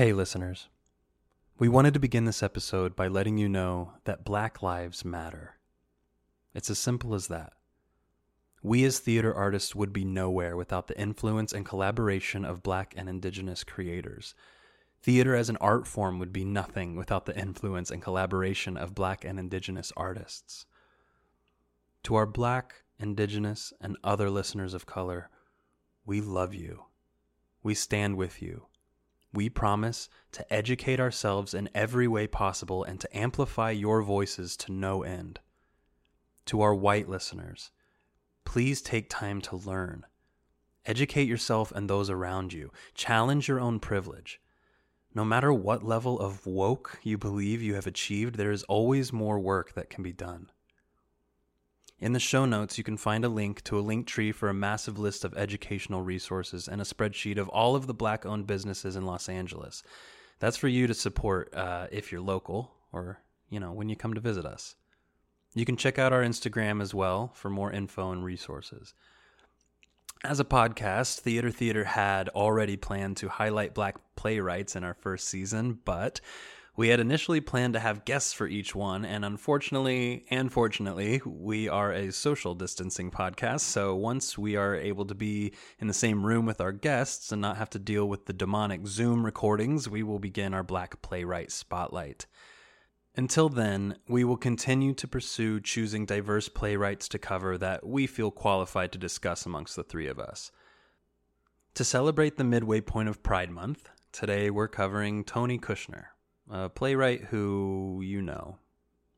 Hey, listeners. We wanted to begin this episode by letting you know that Black Lives Matter. It's as simple as that. We as theater artists would be nowhere without the influence and collaboration of Black and Indigenous creators. Theater as an art form would be nothing without the influence and collaboration of Black and Indigenous artists. To our Black, Indigenous, and other listeners of color, we love you. We stand with you. We promise to educate ourselves in every way possible and to amplify your voices to no end. To our white listeners, please take time to learn. Educate yourself and those around you. Challenge your own privilege. No matter what level of woke you believe you have achieved, there is always more work that can be done. In the show notes, you can find a link to a Linktree for a massive list of educational resources and a spreadsheet of all of the black owned businesses in Los Angeles. That's for you to support uh, if you're local or, you know, when you come to visit us. You can check out our Instagram as well for more info and resources. As a podcast, Theater Theater had already planned to highlight black playwrights in our first season, but we had initially planned to have guests for each one, and unfortunately and fortunately, we are a social distancing podcast. So once we are able to be in the same room with our guests and not have to deal with the demonic Zoom recordings, we will begin our Black Playwright Spotlight. Until then, we will continue to pursue choosing diverse playwrights to cover that we feel qualified to discuss amongst the three of us. To celebrate the midway point of Pride Month, today we're covering Tony Kushner, a playwright who you know,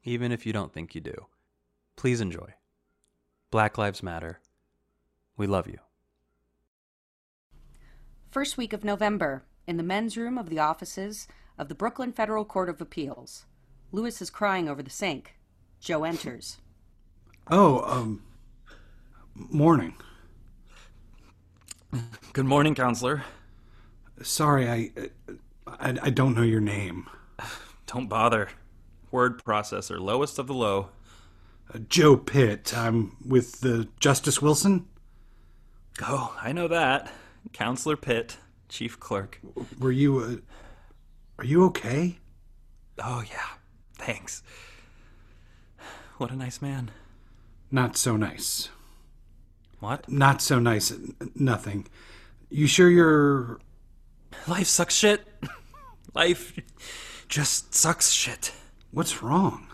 even if you don't think you do. Please enjoy. Black Lives Matter. We love you. First week of November, in the men's room of the offices of the Brooklyn Federal Court of Appeals. Louis is crying over the sink. Joe enters. Oh, um, morning. Good morning, counselor. Sorry, I, I, I don't know your name. Don't bother. Word processor, lowest of the low. Uh, Joe Pitt. I'm with the Justice Wilson. Oh, I know that. Counselor Pitt, chief clerk. Were you, uh, are you okay? Oh, yeah. Thanks. What a nice man. Not so nice. What? Not so nice. Nothing. You sure you're. Life sucks shit. Life just sucks shit. What's wrong?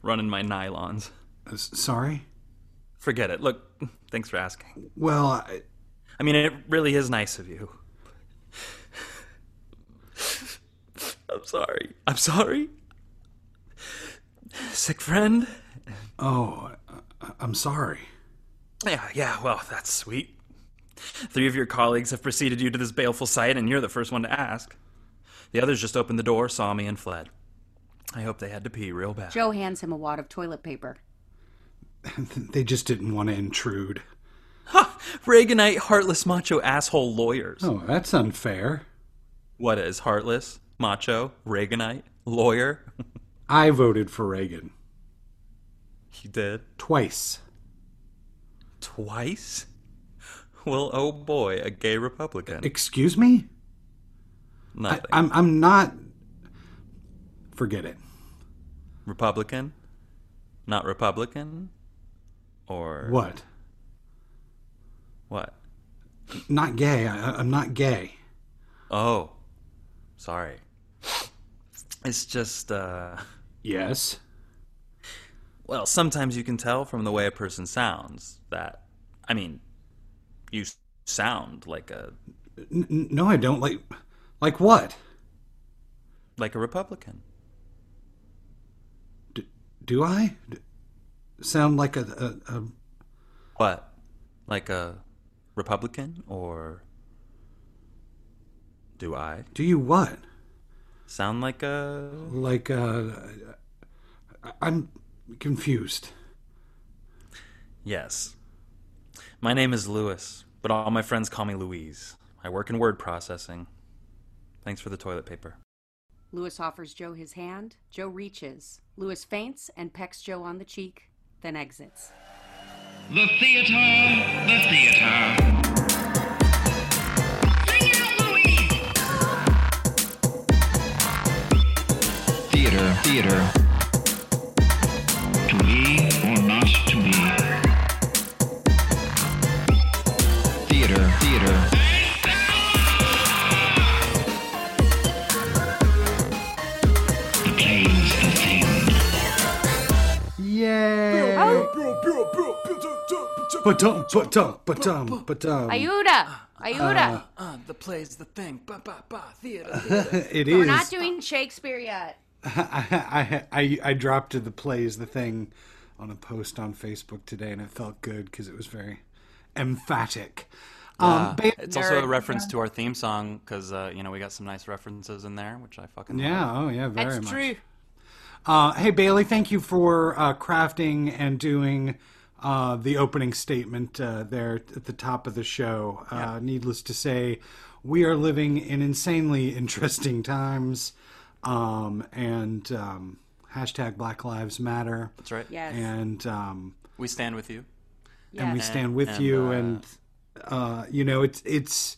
Running my nylons. Uh, sorry? Forget it. Look, thanks for asking. Well, I, I mean, it really is nice of you. I'm sorry. I'm sorry. Sick friend? oh, I- I'm sorry. Yeah, yeah, well, that's sweet. Three of your colleagues have preceded you to this baleful sight, and you're the first one to ask. The others just opened the door, saw me, and fled. I hope they had to pee real bad. Joe hands him a wad of toilet paper. They just didn't want to intrude. Ha! Reaganite, heartless, macho, asshole lawyers. Oh, that's unfair. What is heartless, macho, Reaganite, lawyer? I voted for Reagan. you did? Twice. Twice? Well, oh boy, a gay Republican. Excuse me? I, Nothing. I'm, I'm not. Forget it. Republican? Not Republican? Or What? What? Not gay. I, I'm not gay. Oh, sorry. It's just, uh, Yes. well, sometimes you can tell from the way a person sounds that, I mean, you sound like a n- no, I don't. Like, like what? like a Republican. D- do I D- sound like a, a, a? What? Like a Republican or do I Do you what? sound like a Like a? I'm confused. Yes. My name is Louis, but all my friends call me Louise. I work in word processing. Thanks for the toilet paper. Louis offers Joe his hand. Joe reaches. Louis feints and pecks Joe on the cheek, then exits. The theater, the theater. Sing out, Louis! Theater, theater. To be or not to Ba-dum, ba-dum, ba-dum, ba-dum. Ayuda! Ayuda! Uh, the play's the thing. Ba ba ba. Theater. theater. It We're is. not doing Shakespeare yet. I, I, I, I dropped the plays the thing on a post on Facebook today, and it felt good because it was very emphatic. Um, ba- It's also a Nerd. reference to our theme song because uh, you know we got some nice references in there, which I fucking love. yeah, oh yeah, very That's much. true. Uh, hey Bailey, thank you for uh, crafting and doing uh, the opening statement uh, there at the top of the show. Uh, Needless to say, we are living in insanely interesting times, um, and um, hashtag Black Lives Matter. That's right. Yes. And um, We stand with you. and we stand with And, you uh, and uh you know it's it's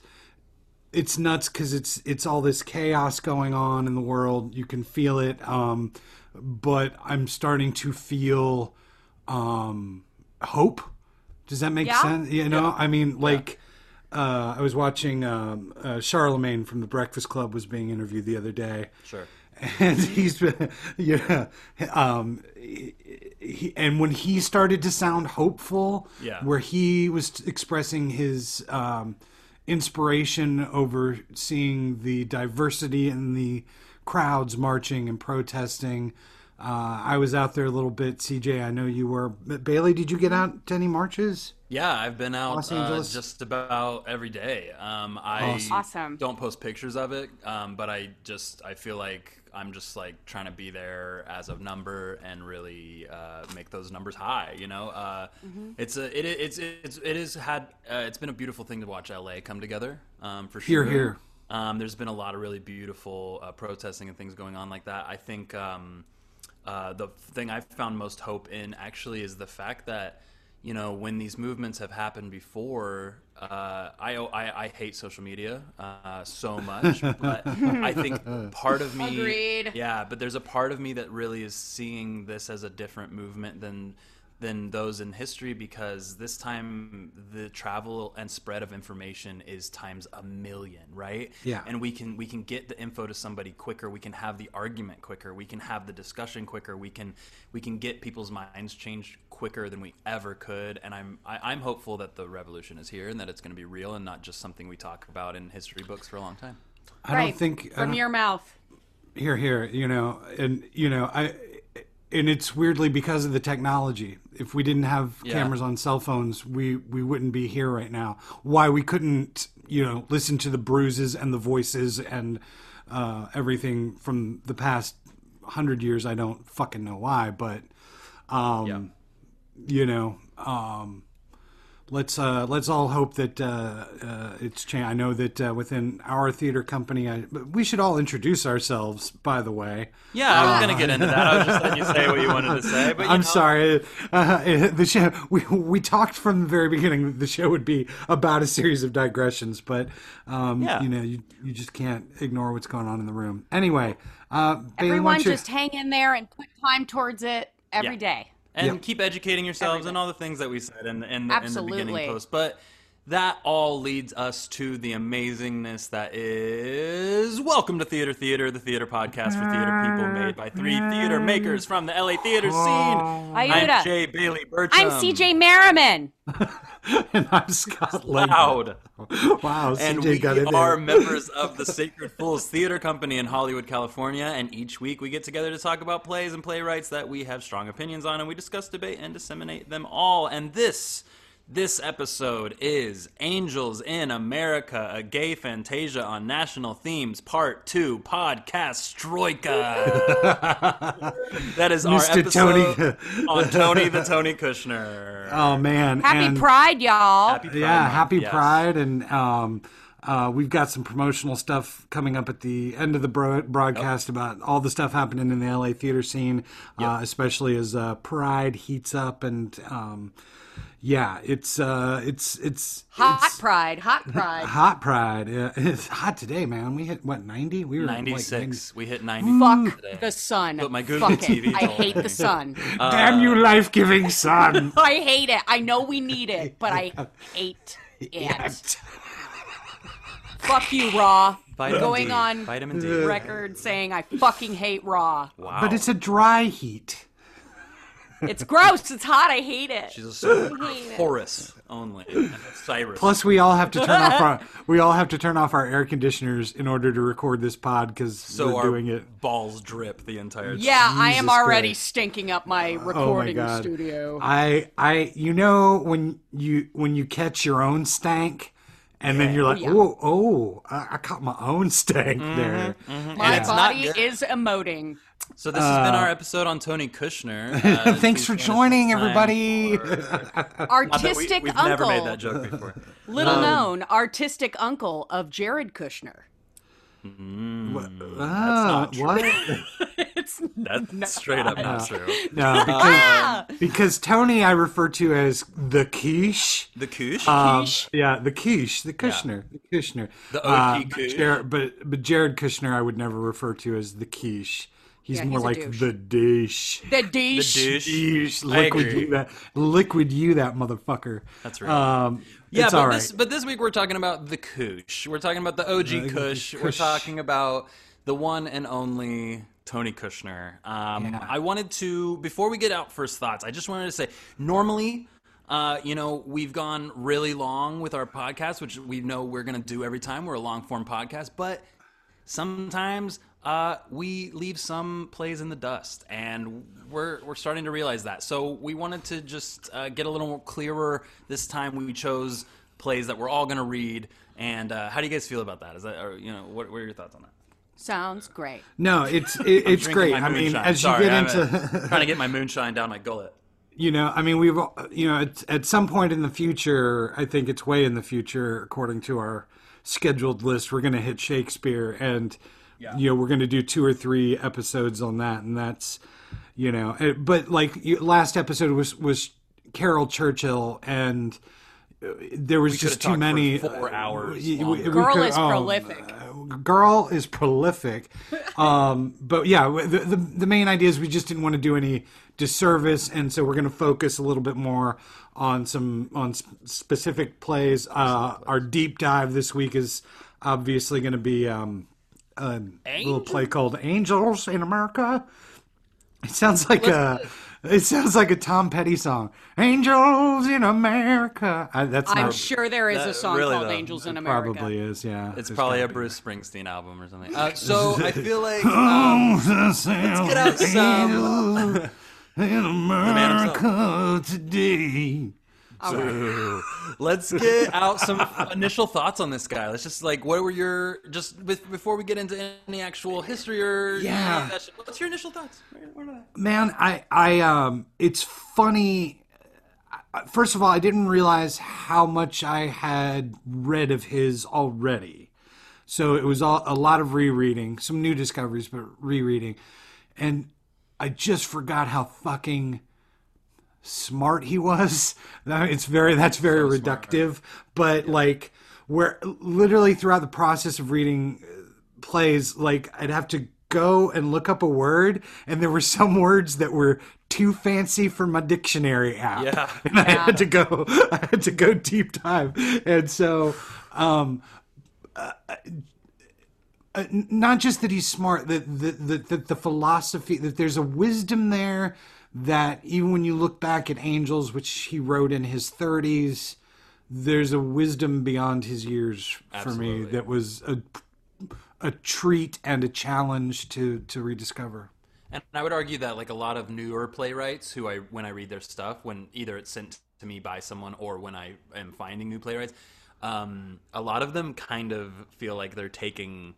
it's nuts because it's it's all this chaos going on in the world you can feel it um but i'm starting to feel um hope does that make Yeah. sense you know i mean like uh, I was watching um, uh, Charlamagne from the Breakfast Club was being interviewed the other day, Sure. and he's been yeah um he, and when he started to sound hopeful Yeah. where he was expressing his um inspiration over seeing the diversity in the crowds marching and protesting uh, I was out there a little bit. CJ, I know you were. Bailey, did you get out to any marches? Yeah, I've been out Los uh, Angeles? just about every day. Um, I Awesome. Awesome. don't post pictures of it, um, but I just I feel like I'm just like trying to be there as a number and really uh, make those numbers high. You know, uh, it's a it, it's it's it has had uh, it's been a beautiful thing to watch LA come together um, for Here, sure. here. Um, there's been a lot of really beautiful uh, protesting and things going on like that. I think um, uh, the thing I've found most hope in actually is the fact that you know when these movements have happened before. Uh, I, I I hate social media uh, so much, but I think part of me, Agreed. yeah, but there's a part of me that really is seeing this as a different movement than than those in history because this time the travel and spread of information is times a million, right? Yeah. And we can we can get the info to somebody quicker. We can have the argument quicker. We can have the discussion quicker. We can we can get people's minds changed quicker than we ever could. And I'm I, I'm hopeful that the revolution is here and that it's going to be real and not just something we talk about in history books for a long time. I right. don't think From don't- your mouth. here here you know and you know i and it's weirdly because of the technology. If we didn't have Yeah. cameras on cell phones we we wouldn't be here right now. Why we couldn't you know listen to the bruises and the voices and uh, everything from the past hundred years i don't fucking know why but um you know um let's uh, let's all hope that uh, uh, it's changed. I know that uh, within our theater company, I, but we should all introduce ourselves. By the way, Yeah, I was going to get into that. I was just letting you say what you wanted to say. But I'm know, sorry. Uh, the show we we talked from the very beginning. The show would be about a series of digressions, but um, Yeah. you know, you you just can't ignore what's going on in the room. Anyway, uh, Bailey, why Everyone don't you- just hang in there and put time towards it every Yeah. day. And Yeah. keep educating yourselves and all the things that we said in, in, the, in the beginning post. But that all leads us to the amazingness that is Welcome to Theater Theater, the theater podcast for theater people mm-hmm. made by three theater mm-hmm. makers from the LA theater oh, scene. I'm Ayuda. Jay Bailey Burcham. I'm CJ Merriman. and I'm Scott Lang. Loud. Wow, and CJ we got in are there. members of the Sacred Fools Theater Company in Hollywood, California. And each week we get together to talk about plays and playwrights that we have strong opinions on, and we discuss, debate, and disseminate them all. And this. This episode is Angels in America, a gay fantasia on national themes, part two, podcast Stroika. that is our Mr. episode Tony. on Tony the Tony Kushner. Oh man! Happy and- Pride, y'all. Happy Pride yeah, happy yes. Pride, and um, Uh, we've got some promotional stuff coming up at the end of the bro- broadcast about all the stuff happening in the LA theater scene, uh, especially as uh, Pride heats up and. Um, yeah, it's uh, it's it's Hot it's pride, hot pride. hot pride. Yeah, it's hot today, man. We hit what ninety? We were like, 96. we hit 90. Fuck today. the sun. But my Google Fuck it. TV I hate me. the sun. 90. Damn you, life giving sun. I hate it. I know we need it, but I hate it. Fuck you, Ra. Vitamin Going D. on Vitamin D. record saying I fucking hate Ra. Wow. But it's a dry heat. It's gross. It's hot. I hate it. She's a certain Horus only. and Cyrus. Plus, we all have to turn off our we all have to turn off our air conditioners in order to record this pod because so we're our doing it. balls drip the entire time. Yeah, I am Jesus already Christ. stinking up my Oh my recording god! studio. I I you know when you when you catch your own stank. And then you're like, oh, yeah. oh, oh, I, I caught my own stank there. Mm-hmm, mm-hmm. my it's body good. is emoting. So this has been our episode on Tony Kushner. Uh, Thanks for please join us joining, everybody. for- Not we, Artistic we've uncle. never made that joke before. Little known artistic uncle of Jared Kushner. Ah, what? It's That's straight up not true. No, because, ah! because Tony I refer to as the quiche. The Kush? Um, yeah, the quiche, the Kushner, the Kushner. The Uh, OG but Kush. Jared, but but Jared Kushner, I would never refer to as the quiche. He's Yeah, more he's like douche. the dish. the dish. douche. Dish, I liquid you that, liquid you that motherfucker. That's right. Um, Yeah, it's but all right. this but this week we're talking about the Kush. We're talking about the OG Kush. We're talking about the one and only Tony Kushner. Um, Yeah. I wanted to before we get out first thoughts. I just wanted to say normally. Uh, you know, we've gone really long with our podcast, which we know we're going to do every time. We're a long form podcast, but sometimes uh, we leave some plays in the dust, and we're we're starting to realize that. So we wanted to just uh, get a little more clearer this time. We chose plays that we're all going to read. And uh, how do you guys feel about that? Is that or, you know what, what are your thoughts on that? Sounds great. no, it's it, it's great. I mean, as Sorry, you get I'm, into uh, trying to get my moonshine down my gullet. you know i mean we've you know at, at some point in the future i think it's way in the future according to our scheduled list we're going to hit shakespeare and you know we're going to do two or three episodes on that and that's you know but like last episode was was caryl churchill and uh, there was could've just too talked for many four uh, hours we- we- longer. we Girl could- is oh, prolific. girl is prolific. Um, but yeah, the, the the main idea is we just didn't want to do any disservice, and so we're going to focus a little bit more on some on s- specific plays. Uh, our deep dive this week is obviously going to be um, a little play called Angels in America. It sounds like a. It sounds like a Tom Petty song. Angels in America. I, that's I'm not. Sure, there is a song really, called though, Angels in America. Probably is. Yeah. It's There's probably a. Bruce Springsteen album or something. Uh, so I feel like um, Let's get out some. in man himself. Let's get out some initial thoughts on this guy. Let's just like, what were your just bef- before we get into any actual history or Yeah. what's your initial thoughts? Where, where are they? Man, I, I, um, it's funny. First of all, I didn't realize how much I had read of his already. So it was all, a lot of rereading, some new discoveries, but rereading. And I just forgot how fucking smart he was. It's very that's very reductive, but like where literally throughout the process of reading uh, plays, like I'd have to go and look up a word, and there were some words that were too fancy for my dictionary app. Yeah. and I had to go. I had to go deep dive, and so. um uh, n- not just that he's smart, that the, the, the, the philosophy, that there's a wisdom there that even when you look back at Angels, which he wrote in his 30s, there's a wisdom beyond his years for me that was a, a treat and a challenge to, to rediscover. And I would argue that like a lot of newer playwrights who I when I read their stuff, when either it's sent to me by someone or when I am finding new playwrights, um, a lot of them kind of feel like they're taking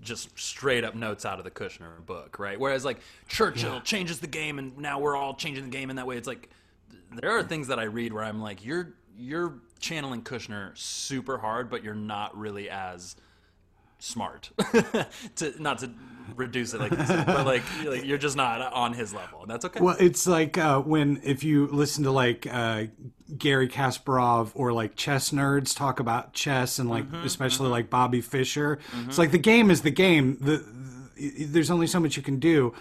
just straight up notes out of the Kushner book, right? Whereas like Churchill changes the game and now we're all changing the game in that way. It's like there are things that I read where I'm like, you're you're channeling Kushner super hard, but you're not really as smart. to not to reduce it like this, but like, like you're just not on his level, and that's okay. Well, it's like uh, when if you listen to like uh, Garry Kasparov or like chess nerds talk about chess and like especially like Bobby Fischer. It's like the game is the game. The, the there's only so much you can do.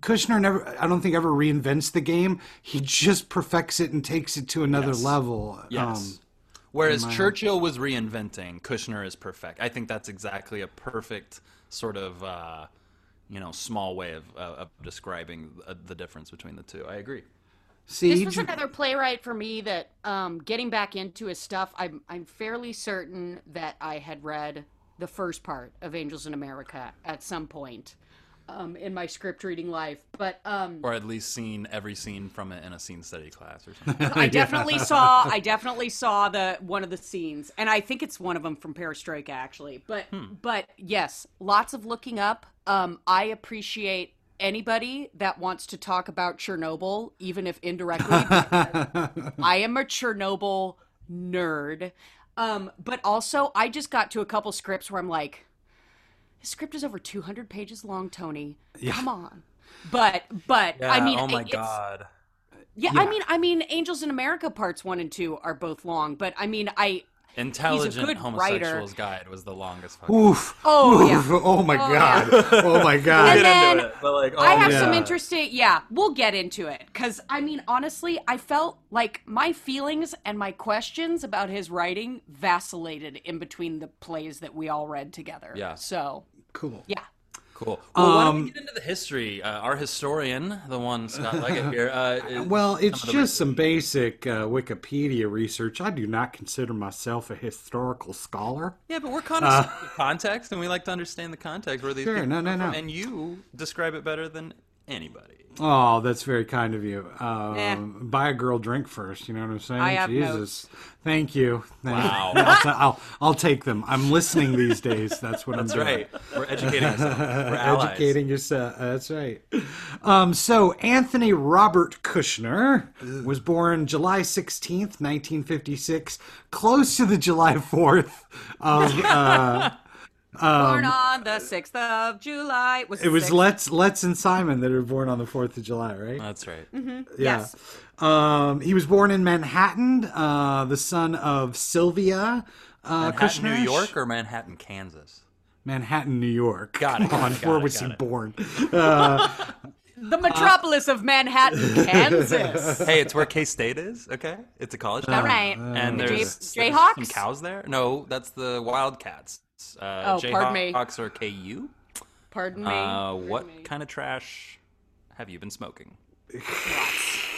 Kushner never, I don't think ever reinvents the game. He just perfects it and takes it to another Yes. level. Yes. Um, Whereas Churchill was reinventing, Kushner is perfect. I think that's exactly a perfect sort of, uh, you know, small way of, uh, of describing uh, the difference between the two. I agree. See, This was Siege. another playwright for me that, um, getting back into his stuff, I'm I'm fairly certain that I had read the first part of Angels in America at some point um, in my script reading life. But um, Or at least seen every scene from it in a scene study class or something. I definitely saw I definitely saw the one of the scenes, and I think it's one of them from Perestroika actually. But but yes, lots of looking up. Um, I appreciate anybody that wants to talk about Chernobyl, even if indirectly. I am a Chernobyl nerd. Um, but also, I just got to a couple scripts where I'm like, this script is over 200 pages long, Tony. Come on. But but I mean, oh my god. yeah, I mean, I mean, Angels in America parts one and two are both long, but I mean, I Intelligent good Homosexuals writer. Guide was the longest. fucking- Oof. Oh, Oof. yeah. Oh my Oh, god. Oh my god. And then it, but like, oh I have yeah. some interesting. Yeah, we'll get into it because I mean, honestly, I felt like my feelings and my questions about his writing vacillated in between the plays that we all read together. Yeah. So cool. yeah, Cool. Well, why don't Um, we get into the history? Uh, our historian, the one Scott Leggett here. Uh, Well, it's some just some basic uh, Wikipedia research. I do not consider myself a historical scholar. Yeah, but we're kind of of context, and we like to understand the context where these Uh, Sure, people no, no, come from. And you describe it better than anybody. Oh, that's very kind of you. Um, Eh. Buy a girl drink first. You know what I'm saying? I have Jesus. notes. Thank you. Thank Wow. I'll, ta- I'll, I'll take them. I'm listening these days. That's what That's I'm doing. That's right. We're educating ourselves. We're. Educating yourself. That's right. Um, so, Anthony Robert Kushner was born July 16th, 1956, close to the July 4th of. Uh, born on the sixth of July. Was it was sixth? Let's Let's and Simon that were born on the 4th of July, right? That's right. Yeah. Yes. Um, he was born in Manhattan, uh, the son of Sylvia uh, Manhattan, Kushner. New York, or Manhattan, Kansas? Manhattan, New York. Got it, Come on, got where it, was he it. born? the metropolis of Manhattan, Kansas. hey, it's where K State is. Okay, it's a college. All town. right. And The there's, Jay- there's Jayhawks? some cows there. No, that's the Wildcats. Uh, Oh, pardon me. Jayhawks are KU. Pardon me. Uh, what kind of trash have you been smoking?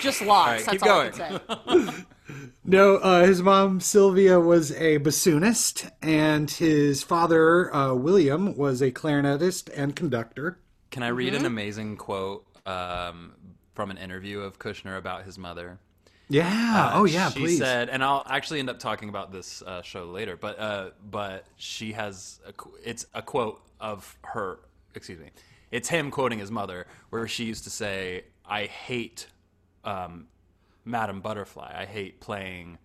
Just lots. right, That's keep all I going. can say. No, uh, his mom Sylvia was a bassoonist, and his father uh, William was a clarinetist and conductor. Can I read Mm-hmm. an amazing quote um, from an interview of Kushner about his mother? Yeah. oh yeah. Uh, she please. said, and I'll actually end up talking about this uh, show later. But uh, but she has a, it's a quote of her. Excuse me, it's him quoting his mother, where she used to say, "I hate um, Madame Butterfly. I hate playing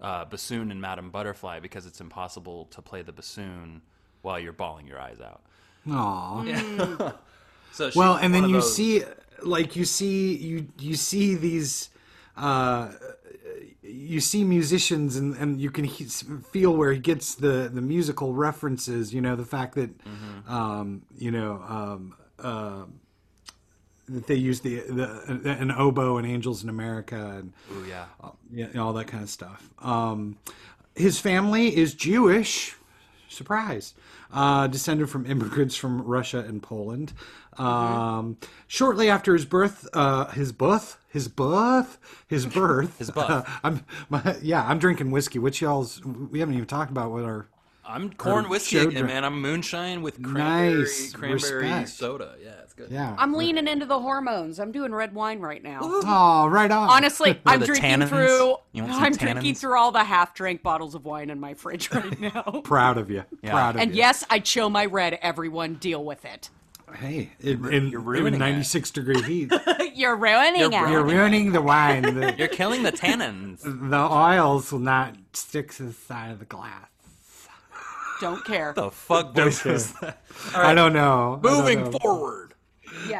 uh, bassoon in Madame Butterfly because it's impossible to play the bassoon while you're bawling your eyes out." Aw. So she's Well, and then you those- see, like you see, you you see these. Uh, you see musicians and, and you can he- feel where he gets the, the musical references you know the fact that Mm-hmm. um, you know um, uh, that they use the, the an oboe in Angels in America and Ooh, yeah. yeah, all that kind of stuff. Um, his family is Jewish. Surprise. Uh, descended from immigrants from Russia and Poland. Um, Shortly after his birth, uh, his birth, his birth, his birth, His birth. I'm, my, yeah, I'm drinking whiskey. Which y'all's? We haven't even talked about what our. I'm corn Or whiskey show again, drink. man. I'm moonshine with cranberry, Nice. cranberry Respect. soda. Yeah, it's good. Yeah. I'm leaning into the hormones. I'm doing red wine right now. Oh, right on. Honestly, I'm drinking tannins? through. You want some I'm drinking tannins? through all the half-drink bottles of wine in my fridge right now. proud of you. Proud of and you. yes, I chill my red. Everyone, deal with it. Hey, in, in, you're in ruining it. 96 degree heat, You're ruining You're it. ru- you're ruining the wine. The, You're killing the tannins. the oils will not stick to the side of the glass. Don't care. the fuck voice is that? I don't know. I don't Moving know. forward.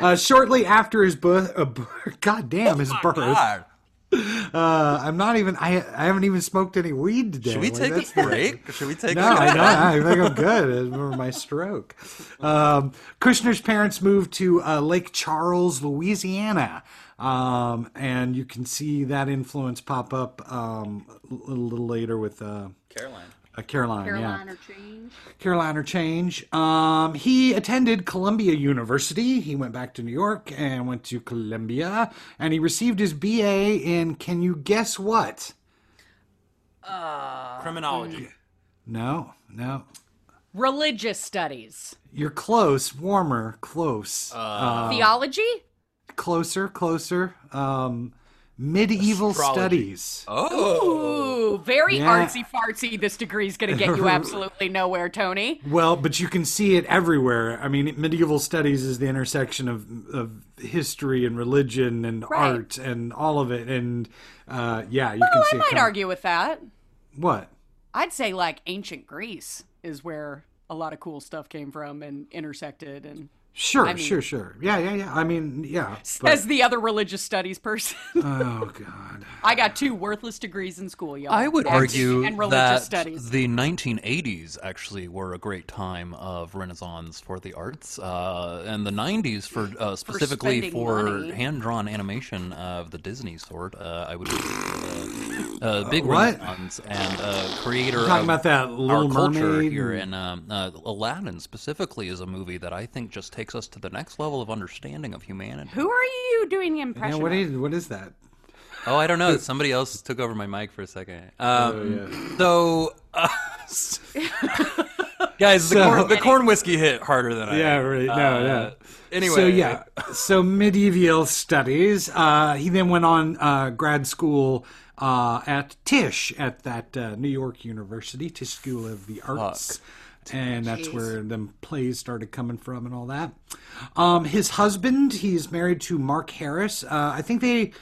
Uh, shortly after his birth, uh, b- God damn his birth. God. Uh, I'm not even. I I haven't even smoked any weed today. Should we Like, take that's a break? Should we take No, a I know. I think I'm good. It's for my stroke. Um, Kushner's parents moved to uh, Lake Charles, Louisiana. Um, and you can see that influence pop up um, a little, little later with uh, Caroline. Uh, Caroline. Yeah. Carolina change. Carolina change. Um, he attended Columbia University. He went back to New York and went to Columbia, and he received his BA in. Can you guess what? Criminology. No, no. Religious studies. You're close. Warmer. Close. Uh, Theology? closer. Closer. Um, medieval Astrology. studies. Oh. Ooh, very Yeah. artsy fartsy. This degree is going to get you absolutely nowhere, Tony. Well, but you can see it everywhere. I mean, medieval studies is the intersection of of history and religion and Right. art and all of it. And uh, yeah, you can Well, see I might come- argue with that. What? I'd say like ancient Greece is where a lot of cool stuff came from and intersected and Sure, mean- sure, sure. Yeah, yeah, yeah. I mean, yeah. But, as the other religious studies person. oh God. I got two worthless degrees in school, y'all. I would And- argue and religious that studies. the 1980s actually were a great time of renaissance for the arts, uh, and the 90s for uh, specifically spending for, hand-drawn animation of the Disney sort. Uh, I would uh, uh, big What? renaissance and uh, creator Talking of about that our Little culture Mermaid here, and- and um, uh, Aladdin specifically is a movie that I think just takes us to the next level of understanding of humanity. Who are you doing the Yeah, impression what of? is what is that? Oh, I don't know. Somebody else took over my mic for a second. Oh, Um, So, uh, guys, the, corn, the corn whiskey hit harder than I. Yeah, right. No, Uh, yeah. Anyway, So yeah, so medieval studies. Uh, he then went on uh, grad school uh, at Tisch at that uh, New York University, Tisch School of the Arts. And that's where the plays started coming from and all that. Um, his husband, he's married to Mark Harris. Uh, I think they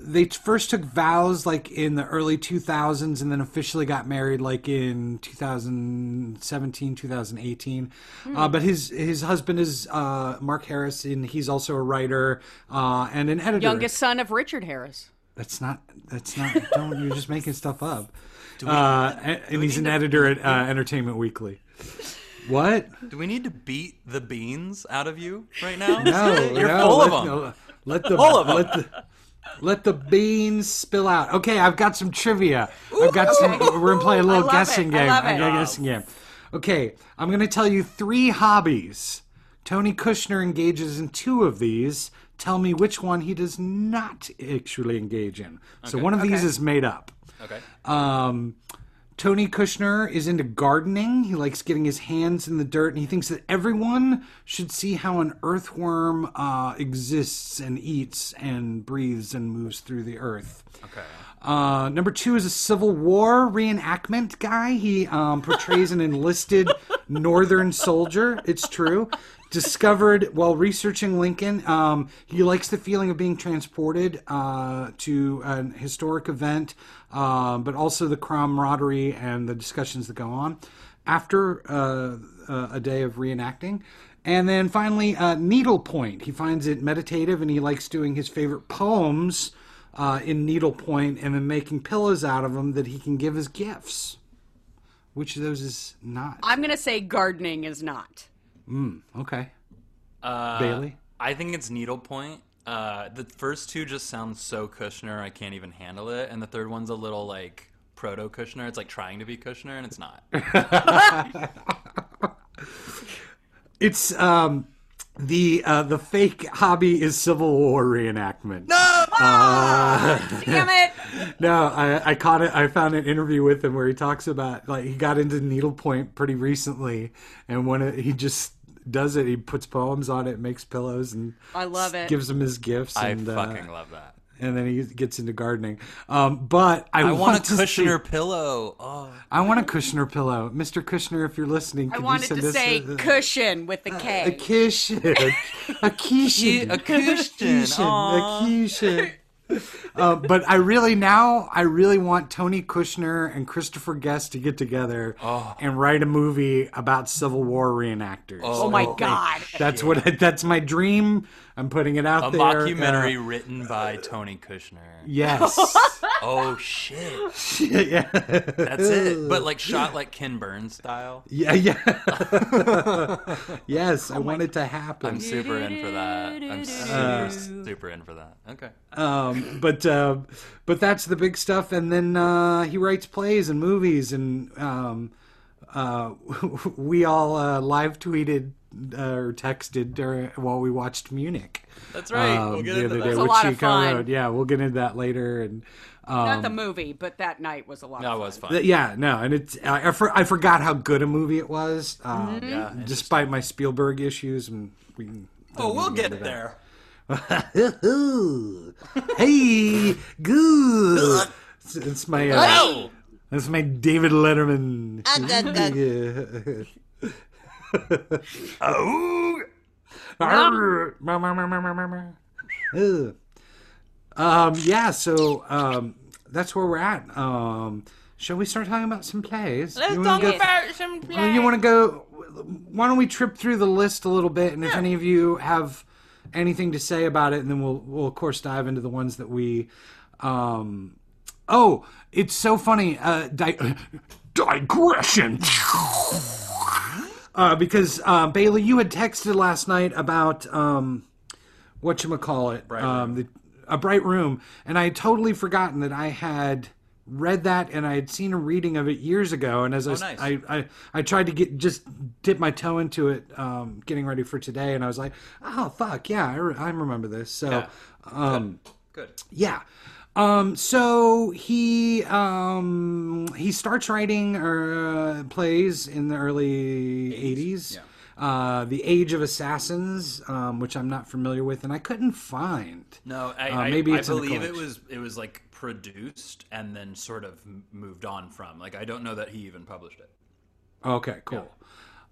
they first took vows like in the early 2000s and then officially got married like in 2017 2018 uh, but his his husband is uh, mark harris and he's also a writer uh, and an editor. Youngest son of Richard Harris. that's not that's not don't you're just making stuff up. Uh, and, and he's an editor at uh, entertainment weekly what do we need to beat the beans out of you right now? no You're no, full let, of them. no, let the Full of 'em. let the let the beans spill out. Okay, I've got some trivia. I've got some. We're gonna play a little love guessing it. I game. love I it. got a guessing game. Okay, I'm gonna tell you three hobbies. Tony Kushner engages in two of these. Tell me which one he does not actually engage in. So one of these is made up. Okay. Um, Tony Kushner is into gardening. He likes getting his hands in the dirt, and he thinks that everyone should see how an earthworm uh, exists and eats and breathes and moves through the earth. Okay. Uh, number two is a Civil War reenactment guy. He um, portrays an enlisted Northern soldier. It's true. Discovered while researching Lincoln. Um, he likes the feeling of being transported uh, to an historic event, uh, but also the camaraderie and the discussions that go on after uh, uh, a day of reenacting. And then finally, uh, needlepoint. He finds it meditative and he likes doing his favorite poems uh, in needlepoint and then making pillows out of them that he can give as gifts. Which of those is not? I'm going to say gardening is not. Okay. Uh, Bailey? I think it's needlepoint. Uh, the first two just sound so Kushner, I can't even handle it. And the third one's a little like proto Kushner. It's like trying to be Kushner, and it's not. It's um the uh, the fake hobby is Civil War reenactment. Damn it! No, I, I caught it. I found an interview with him where he talks about like he got into needlepoint pretty recently, and when it, he just does it, he puts poems on it, makes pillows, and I love it. gives them his gifts. I and, uh, fucking love that. and then he gets into gardening. Um, but I, I want a to Kushner see- pillow. Oh, I want a Kushner pillow, Mr. Kushner. If you're listening, I wanted you to us say a, cushion with the K. a cushion, a cushion, a cushion. cushion, a Aw. cushion. Uh, but I really now I really want Tony Kushner and Christopher Guest to get together and write a movie about Civil War reenactors. oh my god. That's what I, that's my dream. I'm putting it out a there. mockumentary Uh, written by Tony Kushner. yes. Oh shit, yeah. that's it. But like shot like Ken Burns style. Yeah, yeah. yes, I want it to happen. I'm super in for that. I'm super super in for that. Okay. um, but uh, but that's the big stuff. And then uh, he writes plays and movies, and um, uh, we all uh, live tweeted uh, or texted during, while we watched Munich. That's right. um, we'll get the other that. day a with lot of Chico fun. Road. Yeah, we'll get into that later. And um, Not the movie, but that night was a lot That of fun. was fun. th- yeah, no, and it's I, I, for, I forgot how good a movie it was. Um, Yeah, despite my Spielberg issues, and we. Oh, we'll into get that. there. hey, good. It's, it's my uh, Oh, that's my David Letterman. oh. Um, yeah. So um, that's where we're at. Um, shall we start talking about some plays? Let's talk about some Well, you want to go? Why don't we trip through the list a little bit, and if any of you have anything to say about it, and then we'll we'll of course dive into the ones that we. Um, oh, it's so funny. Uh, di- digression. Uh, because uh, Bailey, you had texted last night about um, what you call it, um, a bright room, and I had totally forgotten that I had read that and I had seen a reading of it years ago. And as I, nice. I, I, I tried to get just dip my toe into it, um, getting ready for today, and I was like, oh fuck yeah, I, re- I remember this. So, Yeah. um, Good. yeah. Um, so he um, he starts writing uh, plays in the early '80s. Uh, the Age of Assassins, um, which I'm not familiar with, and I couldn't find. No, I, Uh, maybe I in believe it was it was like produced and then sort of moved on from. Like I don't know that he even published it. Okay, cool.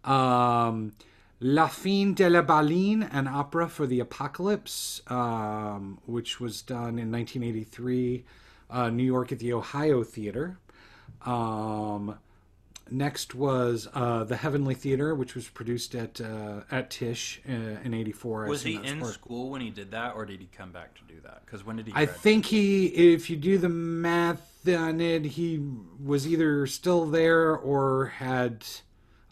Um, La Fin de la Baleine, an opera for the apocalypse, um, which was done in 1983, uh, New York at the Ohio Theater. Um, next was uh, the Heavenly Theater, which was produced at uh, at Tisch uh, in '84. Was he in where- school when he did that, or did he come back to do that? Because when did he? I graduate? think he, if you do the math on it, he was either still there or had.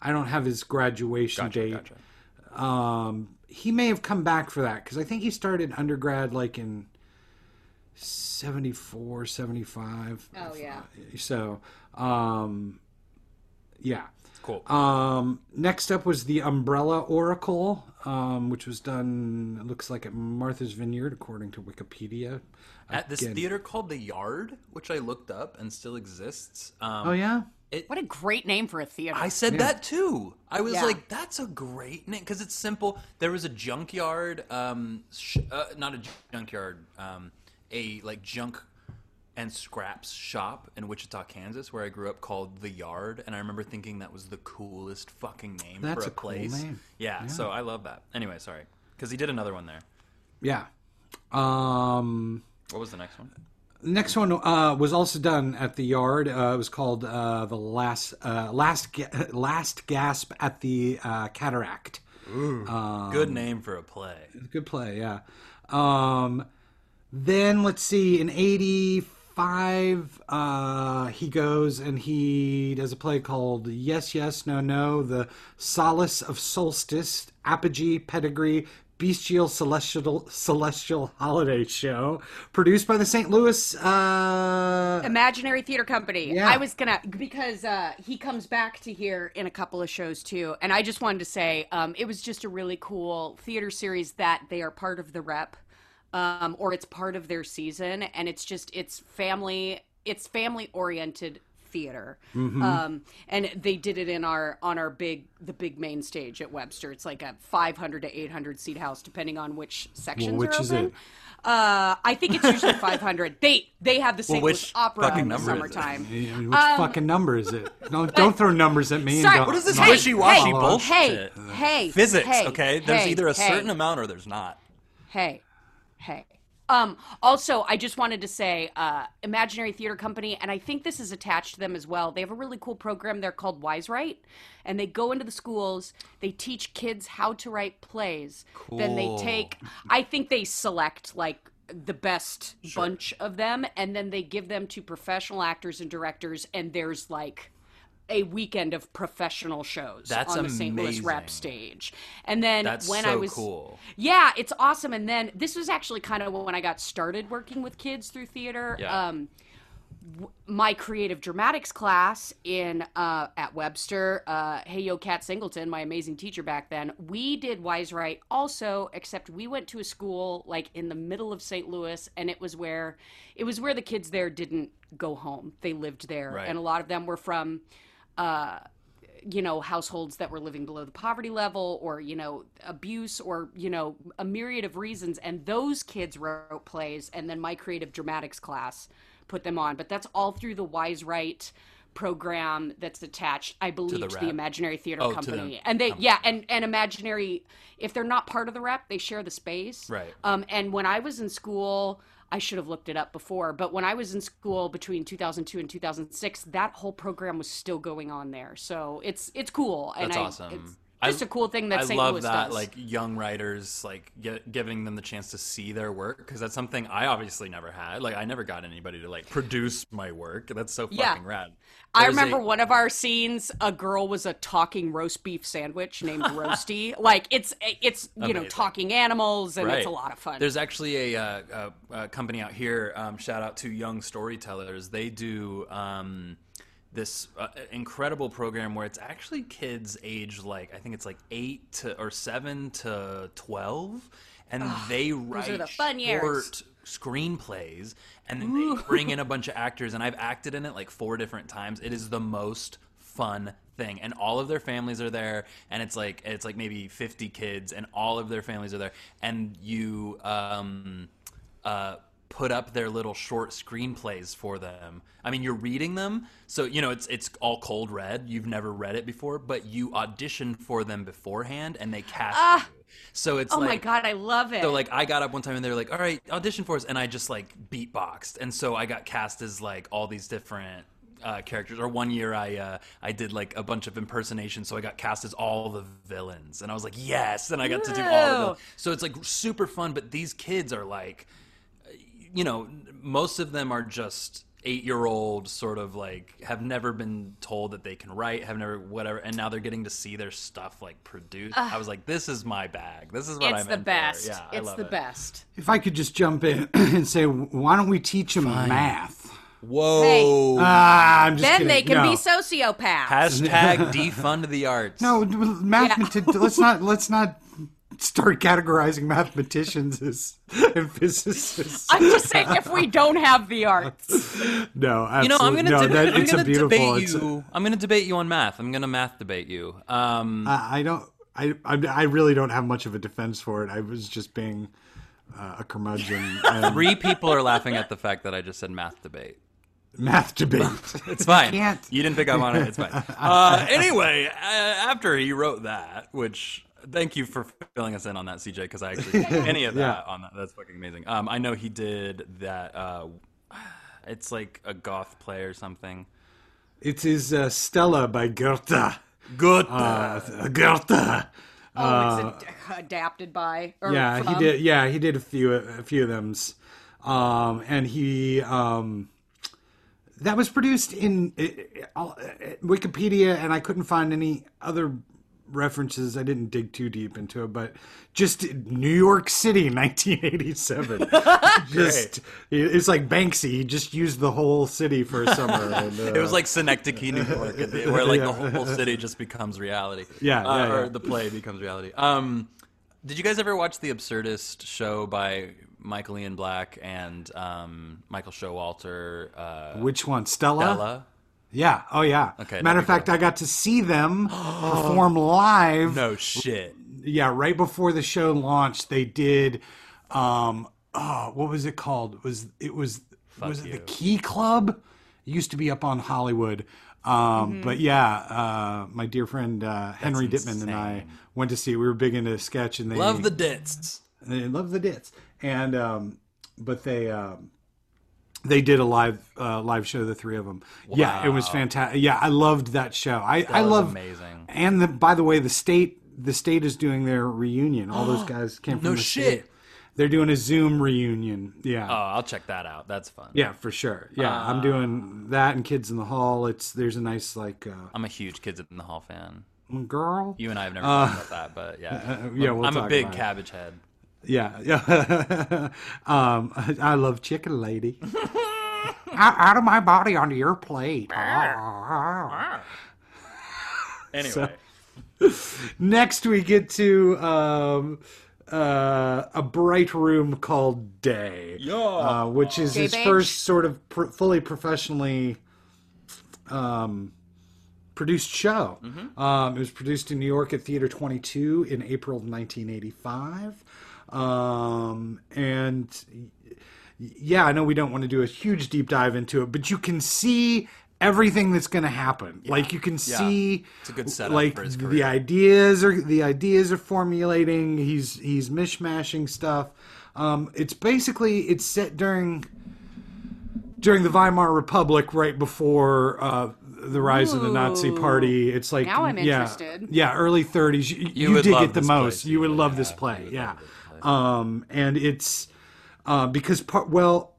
I don't have his graduation Gotcha, date. gotcha. Um, he may have come back for that because I think he started undergrad like in 74, 75. Oh, yeah. So, um, yeah. Cool. Um, next up was the Umbrella Oracle, um, which was done, it looks like at Martha's Vineyard, according to Wikipedia. At this theater called the Yard, which I looked up and still exists. Um, Oh, yeah? What a great name for a theater. I said that too. I was Yeah. like, "That's a great name" because it's simple. There was a junkyard, um, sh- uh, not a junkyard, um, a like junk and scraps shop in Wichita, Kansas, where I grew up, called the Yard, and I remember thinking that was the coolest fucking name That's for a, a cool place. name. Yeah, so I love that. Anyway, sorry, because he did another one there. Yeah. Um, What was the next one? Next one uh, was also done at the yard. Uh, it was called uh, the last uh, last Ga- last gasp at the uh, cataract. Good name for a play. Good play, yeah. Um, then let's see, in '85, uh, he goes and he does a play called Yes, Yes, No, No: The Solace of Solstice, Apogee, Pedigree. Bestial Celestial Celestial Holiday Show, produced by the St. Louis uh, Imaginary Theater Company. Yeah. I was gonna because uh, he comes back to here in a couple of shows too, and I just wanted to say um, it was just a really cool theater series that they are part of the rep, um, or it's part of their season, and it's just it's family it's family oriented theater, Mm-hmm. um, and they did it in our on our big the big main stage at Webster. It's like a 500 to 800 seat house, depending on which sections which are is open. it? Uh, I think it's usually 500. They they have the St. which Louis Opera in the number is it? summertime. Yeah, Which fucking number is it? Don't don't throw numbers at me. Sorry, don't- What is this Hey, wishy-washy hey, bullshit? Hey, hey, Physics, hey, okay? There's hey, either a hey. certain amount or there's not. hey hey um also i just wanted to say uh imaginary theater company and i think this is attached to them as well. They have a really cool program. They're called WiseWrite and they go into the schools. They teach kids how to write plays. Then they take i think they select like the best bunch of them and then they give them to professional actors and directors and there's like a weekend of professional shows That's on the St. Louis rep stage. And then That's when so I was cool. yeah, it's awesome. And then this was actually kind of when I got started working with kids through theater. Yeah. Um, my creative dramatics class in uh, at Webster, uh, Hey Yo Cat Singleton, my amazing teacher back then, we did WiseWrite also, except we went to a school like in the middle of St. Louis, and it was where it was where the kids there didn't go home; they lived there, Right. and a lot of them were from uh, you know households that were living below the poverty level or you know abuse or you know a myriad of reasons. And those kids wrote plays. And then my creative dramatics class put them on. But that's all through the WiseWrite program that's attached i believe to the, rep. imaginary theater Oh, company. the and they yeah and and imaginary if they're not part of the rep they share the space. Right. um and when i was in school I should have looked it up before, but when I was in school between 2002 and 2006, that whole program was still going on there. So it's it's cool, and That's I, awesome. Just I- a cool thing that I St. love Louis that, does. like young writers, like get, giving them the chance to see their work because that's something I obviously never had. Like I never got anybody to like produce my work. That's so fucking Yeah. rad. I remember a- one of our scenes. A girl was a talking roast beef sandwich named Roasty. like it's it's you know talking animals, and it's a lot of fun. There's actually a, uh, a, a company out here. Um, shout out to Young Storytellers. They do um, this uh, incredible program where it's actually kids aged like I think it's like eight to or seven to twelve, and they write the fun years. short screenplays, and then they bring in a bunch of actors. And I've acted in it like four different times. It is the most fun thing and all of their families are there and it's like it's like maybe 50 kids and all of their families are there and you um uh put up their little short screenplays for them i mean you're reading them so you know it's it's all cold read you've never read it before but you audition for them beforehand and they cast you so it's oh like my god, I love it. so like I got up one time and they were like, "All right, audition for us," and I just like beatboxed, and so I got cast as like all these different uh, characters. Or one year I uh, I did like a bunch of impersonations, so I got cast as all the villains, and I was like, "Yes!" And I got to do all of them. So it's like super fun, but these kids are like, you know, most of them are just eight year old sort of like have never been told that they can write have never whatever and now they're getting to see their stuff like produced i was like this is my bag this is what it's i'm the in for. best. yeah I it's love the it. best. If I could just jump in and say, why don't we teach them math? Whoa. Ah, I'm just Then kidding. they can no. be sociopaths. Hashtag defund the arts. No, mathemat- let's not let's not start categorizing mathematicians as and physicists. I'm just saying, if we don't have the arts, no, absolutely. You know, I'm gonna, no, deb- I'm gonna debate it's you. I'm gonna debate you on math. I'm gonna math debate you. Um, I, I don't. I, I I really don't have much of a defense for it. I was just being uh, a curmudgeon. and three people are laughing at the fact that I just said math debate. math debate. It's fine. can't. You didn't pick up on it. It's fine. Uh, anyway, uh, after he wrote that, which thank you for filling us in on that, CJ, because I actually any of that on that. That's fucking amazing. Um, I know he did that. Uh, it's like a goth play or something. it is uh, Stella by Goethe. Good. Uh, Goethe. oh, it's ad- adapted by. Or yeah, he did. Yeah, he did a few a few of them, um, and he um, that was produced in uh, uh, Wikipedia, and I couldn't find any other references. I didn't dig too deep into it, but just New York City, 1987. just it's like Banksy. He just used the whole city for a summer. And, uh, It was like Synecdoche, New York, where like the whole city just becomes reality. Yeah, Uh, yeah, yeah. or the play becomes reality. Um, did you guys ever watch the Absurdist show by Michael Ian Black and um, Michael Showalter? Uh, which one, Stella? Stella. Yeah. Oh, yeah. Okay, Matter of be fact, I got to see them perform live. No shit. Yeah, right before the show launched, they did. Um, oh, what was it called? Was it was was it the. Key Club? It used to be up on Hollywood. Um, But yeah, uh, my dear friend uh, Henry Dittman and I went to see. We were big into sketch, and they Love the dits. they love the dits. And um, but they um, they did a live uh, live show, the three of them. Yeah, it was fantastic. Yeah, I loved that show. I I was love amazing. And the, by the way, the state the state is doing their reunion. All those guys came from No the shit. state. They're doing a Zoom reunion. Yeah. Oh, I'll check that out. That's fun. yeah, for sure. Yeah, I'm doing that and Kids in the Hall. It's there's a nice like uh, I'm a huge Kids in the Hall fan. girl. You and I have never talked about that, but yeah, uh, yeah, we'll I'm a big cabbage head. Yeah, yeah. um, I love chicken lady. out, out of my body onto your plate. Anyway, Next, we get to um, uh, a bright room called Day, uh, which is his J-Beige? first sort of pr- fully professionally um, produced show. Um, it was produced in New York at Theater 22 in April of 1985. Um, and yeah, I know we don't want to do a huge deep dive into it, but you can see everything that's going to happen. Like you can see, It's a good setup like for his the ideas are the ideas are formulating. He's he's mishmashing stuff. Um, it's basically it's set during during the Weimar Republic, right before uh, the rise of the Nazi Party. It's like Now I'm yeah, interested. Yeah, early 30s. You, you, would dig love it the this most. play, You would love Yeah, this play. would Yeah. Love this play. Um, and it's uh, because part well,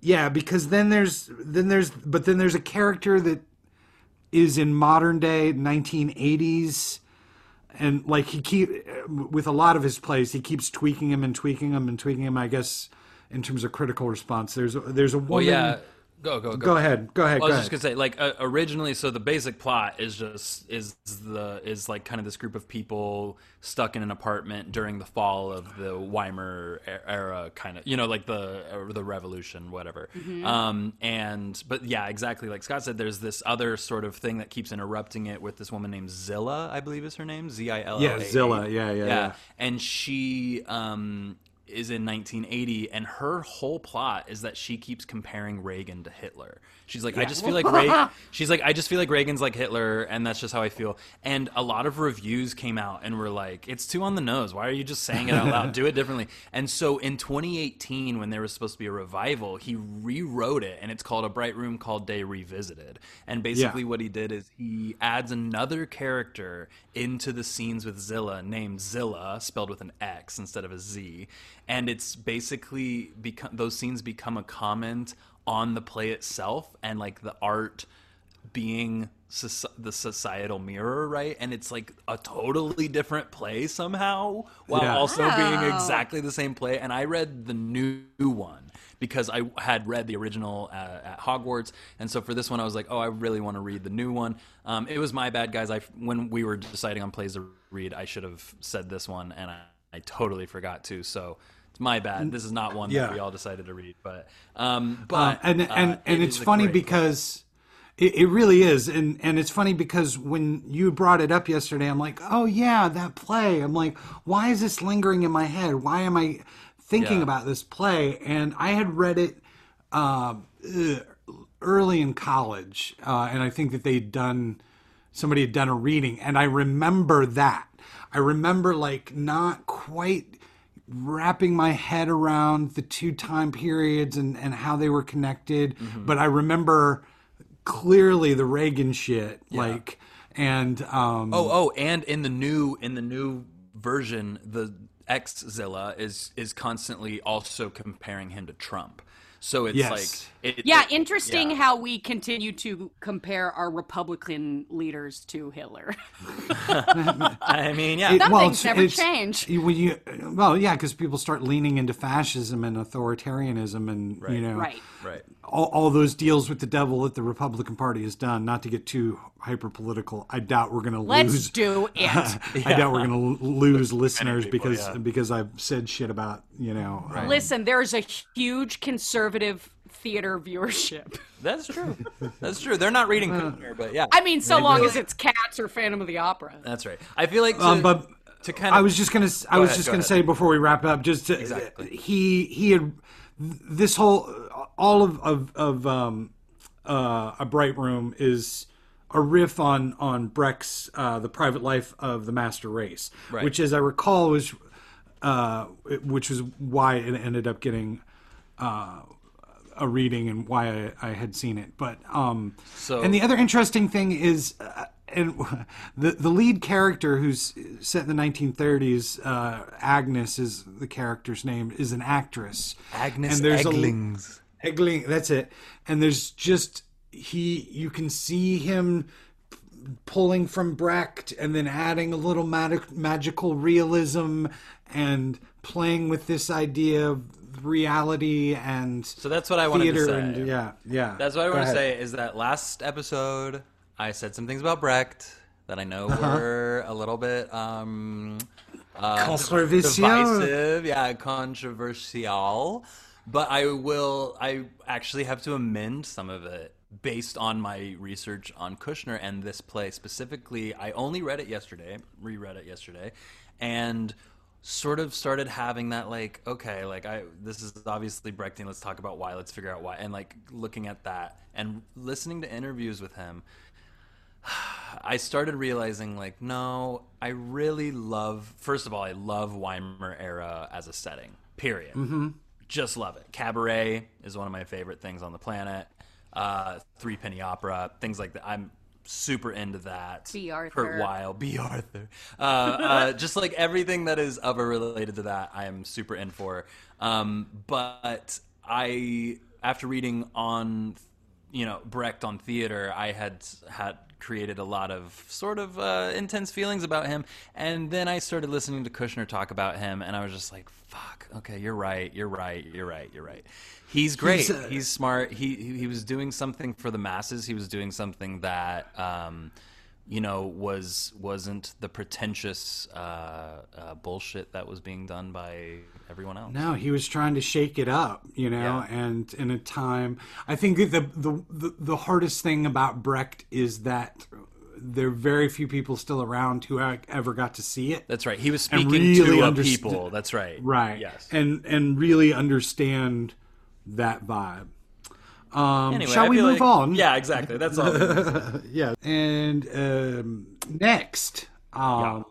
yeah, because then there's then there's but then there's a character that is in modern day 1980s and like he keep with a lot of his plays he keeps tweaking him and tweaking him and tweaking him i guess in terms of critical response there's a, there's a woman well, yeah. Go go go. go ahead go ahead I go was just ahead gonna say, like uh, originally, so the basic plot is just is the is like kind of this group of people stuck in an apartment during the fall of the Weimar era, kind of you know like the or the revolution, whatever. Um, and but yeah, exactly like Scott said, there's this other sort of thing that keeps interrupting it with this woman named Zillah, I believe is her name, Z I L L. Yeah, Zillah, yeah, yeah, yeah. and she um is in 1980 and her whole plot is that she keeps comparing Reagan to Hitler. She's like I just feel like Reagan She's like I just feel like Reagan's like Hitler and that's just how I feel. And a lot of reviews came out and were like it's too on the nose. Why are you just saying it out loud? Do it differently. And so in 2018 when there was supposed to be a revival, he rewrote it and it's called A Bright Room Called Day Revisited. And basically what he did is he adds another character into the scenes with Zillah named Zilla, spelled with an X instead of a Z. And it's basically become those scenes become a comment on the play itself and like the art being soci- the societal mirror, right? And it's like a totally different play somehow, while Yeah. also being exactly the same play. And I read the new one because I had read the original uh, at Hogwarts, and so for this one, I was like, oh, I really want to read the new one. Um, it was my bad, guys. I when we were deciding on plays to read, I should have said this one, and I, I totally forgot to. So. It's my bad. This is not one Yeah. that we all decided to read, but um, but Uh, and uh, and and it it's funny because it, it really is and and it's funny because when you brought it up yesterday i'm like oh yeah that play i'm like why is this lingering in my head why am i thinking Yeah. about this play and i had read it um, ugh, early in college uh, and i think that they'd done somebody had done a reading and i remember that i remember like not quite wrapping my head around the two time periods and, and how they were connected. But I remember clearly the Reagan shit, like, and um, Oh, oh, and in the new in the new version, the ex Zilla is is constantly also comparing him to Trump. So it's Yes. like it, Yeah, interesting yeah. how we continue to compare our Republican leaders to Hitler. I mean, yeah, it- Some well, things it's- never it's- change. you- when you, well, yeah, because people start leaning into fascism and authoritarianism, and you know, Right. right. all, all those deals with the devil that the Republican Party has done. Not to get too hyper political, I doubt we're going to lose. Let's lose. do it. I doubt we're going to lose listeners people, because yeah. because I've said shit about you know. um, Listen, there's a huge conservative theater viewership. That's true. That's true. They're not reading Kushner, but yeah. I mean, so long as it's Cats or Phantom of the Opera. That's right. I feel like to, Um, but to kind of I was just gonna. s- I Go was ahead, just go gonna ahead. say before we wrap up, just to, Exactly. he he had this whole all of of of um uh, a bright room is a riff on on Brecht's uh, the private life of the master race, Right. which, as I recall, was uh, which was why it ended up getting uh, a reading and why I, I had seen it. But um, So- and the other interesting thing is, uh, and the the lead character who's set in the 1930s, uh, Agnes is the character's name, is an actress. Agnes and there's a- Egglings. Eggling, that's it. And there's just he you can see him pulling from Brecht and then adding a little magic, magical realism and playing with this idea of reality and So that's what I wanted to say. and yeah, yeah. That's what I want to say is that last episode I said some things about Brecht that I know Uh-huh. were a little bit um uh, Controversial. divisive, yeah, controversial. But I will I actually have to amend some of it based on my research on Kushner and this play specifically. I only read it yesterday, reread it yesterday, and sort of started having that like okay like i this is obviously brechtian let's talk about why let's figure out why and like looking at that and listening to interviews with him I started realizing like no, I really love first of all, I love Weimar era as a setting. Period. Mm-hmm. Just love it. Cabaret is one of my favorite things on the planet. Uh, Three Penny Opera, things like that. I'm super into that. Bea Arthur. Kurt Weill, Bea Arthur. Uh, uh, just like everything that is of or related to that, I am super in for. Um, but I, after reading on you know Brecht on theater, I had had created a lot of sort of uh, intense feelings about him, and then I started listening to Kushner talk about him, and I was just like, "Fuck, okay, you're right, you're right, you're right, you're right." He's great. He's, uh, smart. He he was doing something for the masses. He was doing something that. Um, you know, was wasn't the pretentious uh, uh, bullshit that was being done by everyone else. No, he was trying to shake it up, you know, Yeah. and in a time, I think the, the the the hardest thing about Brecht is that there are very few people still around who ever got to see it. That's right. He was speaking really to a underst- people. That's right. right. Yes. And and really understand that vibe. Um, Anyway, shall I we move like- on? Yeah, exactly. That's all. yeah. And um, next um,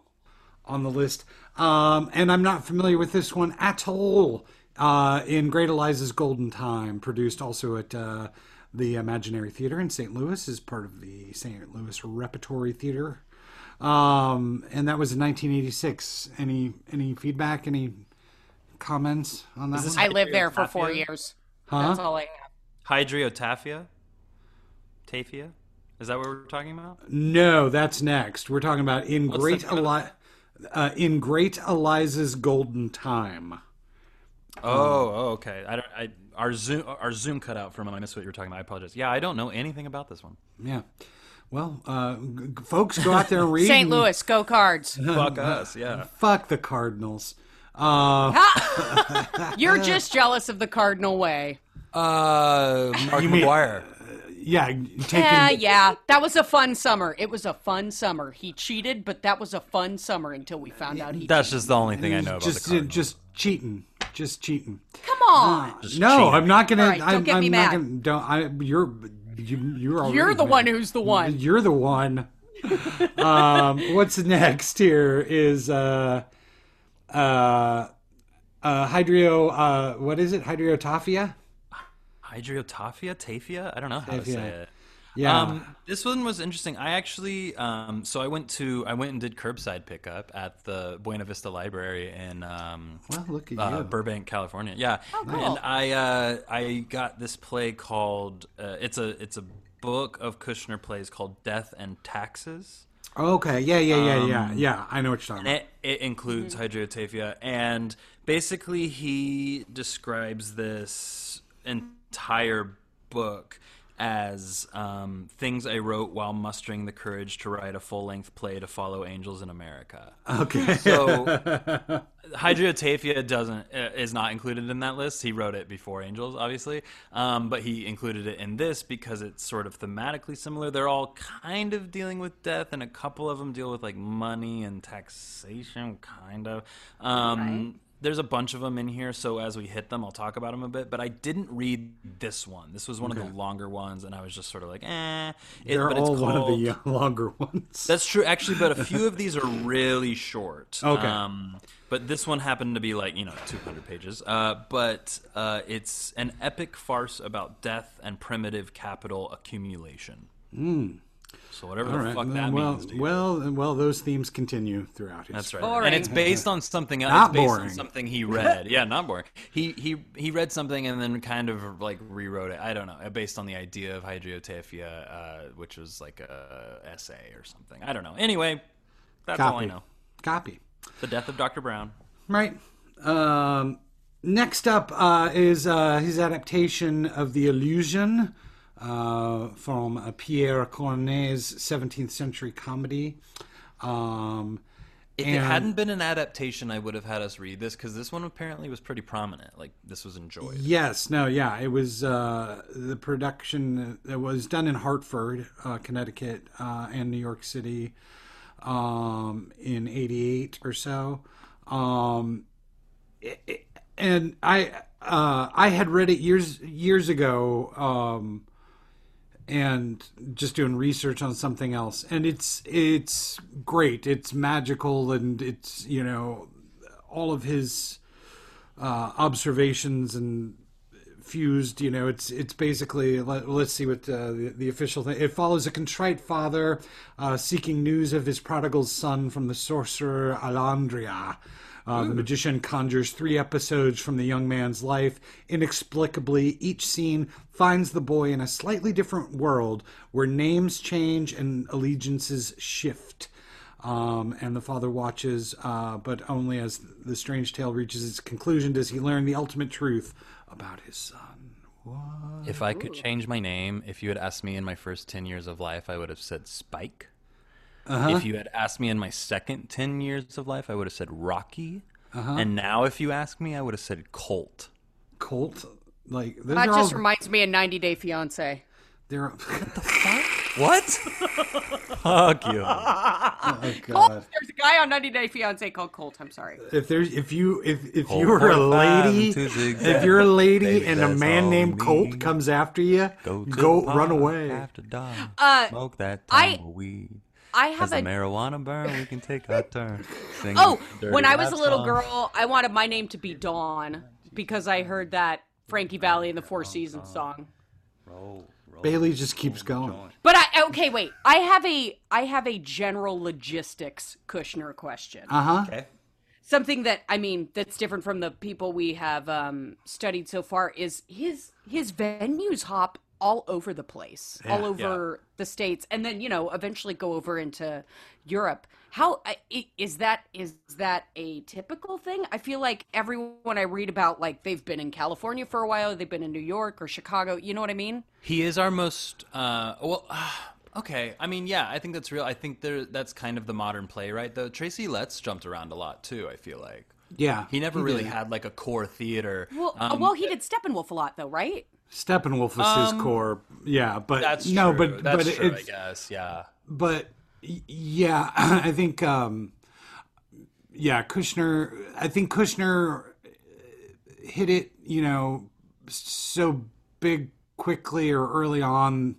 on the list, um, and I'm not familiar with this one at all. Uh, in Great Eliza's Golden Time, produced also at uh, the Imaginary Theater in St. Louis, is part of the St. Louis Repertory Theater, um, and that was in 1986. Any any feedback? Any comments on that? one? I lived there for four Tapia? Years. That's all I have. Hydriotaphia? Tafia? Is that what we're talking about? No, that's next. We're talking about in What's Great Eli- uh, in Great Eliza's Golden Time. Oh, oh, okay. I don't. I our zoom our zoom cut out for a moment. I missed what you were talking about. I apologize. Yeah, I don't know anything about this one. Yeah. Well, uh, g- g- folks, go out there and read. St. Louis, go cards. Fuck us. Yeah. Fuck the Cardinals. Uh, You're just jealous of the Cardinal way. Uh, Mark mean- McGwire. yeah, taking. Yeah, yeah. That was a fun summer. It was a fun summer. He cheated, but that was a fun summer until we found out he That's just the only thing I know about just, the Cardinals. just cheating, just cheating. Come on. Just no, cheating. I'm not gonna. All right, don't I'm, get I'm me not mad. gonna. Don't. I. You're. You, you're. Already You're the mad. one who's the one. You're the one. um, what's next here is uh, uh, uh, hydrio. Uh, what is it? Hydriotaphia. Hydriotaphia, Tafia. I don't know how to say it. Yeah. Um, this one was interesting. I actually, um, so I went to, I went and did curbside pickup at the Buena Vista Library in um, well, look at uh, you. Burbank, California. Yeah, cool. and I, uh, I got this play called, uh, it's a, it's a book of Kushner plays called Death and Taxes. Okay. Yeah. Yeah. Yeah. yeah. Um, yeah. I know what you're talking And about. it, it includes mm-hmm. hydriotaphia, and basically he describes this entire book as um, things I wrote while mustering the courage to write a full length play to follow angels in America. Okay. So Hydriotaphia doesn't uh, is not included in that list. He wrote it before Angels, obviously, um, but he included it in this because it's sort of thematically similar. They're all kind of dealing with death, and a couple of them deal with like money and taxation, kind of. Um, There's a bunch of them in here, so as we hit them, I'll talk about them a bit. But I didn't read this one. This was one of the longer ones, and I was just sort of like, eh. It, They're but it's all one of the longer ones. that's true, actually, but a few of these are really short. Okay. Um, but this one happened to be like, you know, 200 pages. Uh, but uh, it's an epic farce about death and primitive capital accumulation. So whatever All the right. fuck that well, means to you. well, well, those themes continue throughout. That's right. Boring. And it's based on something else. Not it's based boring. on something he read. yeah, not boring. He he he read something and then kind of like rewrote it. I don't know. Based on the idea of hydriotaphia, uh, which was like a essay or something. I don't know. Anyway, that's all I know. Copy. The death of Dr. Browne. Right. Um, next up uh, is uh, his adaptation of The Illusion uh, from uh, Pierre Corneille's 17th century comedy. Um, If And- it hadn't been an adaptation, I would have had us read this because this one apparently was pretty prominent. Like this was enjoyed. Yes, no, yeah, it was uh, the production. that was done in Hartford, uh, Connecticut, uh, and New York City um, in '88 or so. Um, it- it- and I uh, I had read it years years ago, um, and just doing research on something else, and it's it's great. It's magical, and it's you know all of his uh, observations and fused you know it's it's basically let, let's see what uh, the, the official thing it follows a contrite father uh, seeking news of his prodigal son from the sorcerer Alcandre uh, the magician conjures three episodes from the young man's life. Inexplicably, each scene finds the boy in a slightly different world where names change and allegiances shift. Um, and the father watches, uh, but only as the strange tale reaches its conclusion does he learn the ultimate truth about his son. If I could change my name, if you had asked me in my first 10 years of life, I would have said Spike. If you had asked me in my second 10 years of life, I would have said Rocky. And now, if you ask me, I would have said Colt. Colt, like those That are just all, reminds me of 90 Day Fiance. they're What? Fuck you. oh god. There's a guy on 90 Day Fiance called Colt. I'm sorry. If there's if you if if Colt you were a lady, if you're a lady Baby, and a man named we Colt need. comes after you, Go, to go the run park away. After dawn. Uh, Smoke that I- tumbleweed. I As have the a marijuana burn, we can take our turn. Singing Oh, when I was a little songs. girl, I wanted my name to be Dawn because I heard that Frankie Valli in the Four Seasons song. Bailey just keeps going. But I okay, wait. I have a I have a general logistics Kushner question. Uh huh. Okay. Something that I mean that's different from the people we have um, studied so far is his his venues hop all over the place, all over the states, and then you know eventually go over into Europe. How I- i- is that? Is that a typical thing? I feel like everyone I read about, like they've been in California for a while, they've been in New York or Chicago. You know what I mean? He is our most uh, well. okay, I mean, yeah, I think that's real. I think there that's kind of the modern playwright though. Tracy Letts jumped around a lot too. I feel like Yeah. he never really did. had like a core theater. Well, Um, well, he did Steppenwolf a lot though, right? Steppenwolf was his core. Yeah, but that's no, true. but that's but true. I it's guess, yeah. but yeah, I think um yeah, Kushner. I think Kushner hit it, you know, so big quickly or early on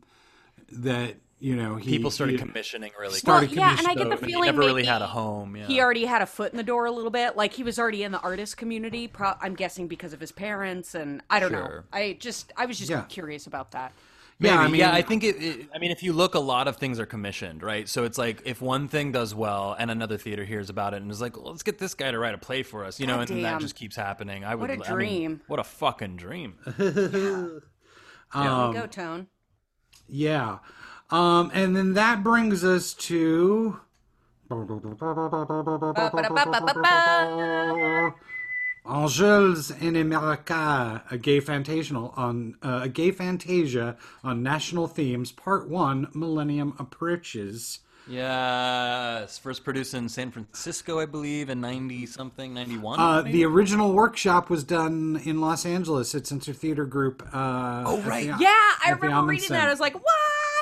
that you know he, People started he- commissioning really. Started quick. Well, yeah, and I get the but he feeling never really had a home. Yeah. He already had a foot in the door a little bit. Like he was already in the artist community. Pro- I'm guessing because of his parents, and I don't know. I just, I was just Yeah. curious about that. Yeah, I mean, yeah, I think it, it. I mean, if you look, a lot of things are commissioned, right? So it's like if one thing does well, and another theater hears about it, and is like, well, "Let's get this guy to write a play for us," you know, and then that just keeps happening. I would. a I mean, dream. what a fucking dream. There Um, you go, Tone. Yeah. Um, and then that brings us to Angels in America, a gay fantasia on uh, a gay fantasia on national themes, part one, Millennium Approaches. Yes, first produced in San Francisco, I believe, in ninety something, ninety one. Uh, the original workshop was done in Los Angeles at Center Theater Group. Uh, oh right. Yeah, I remember reading that. I was like, what?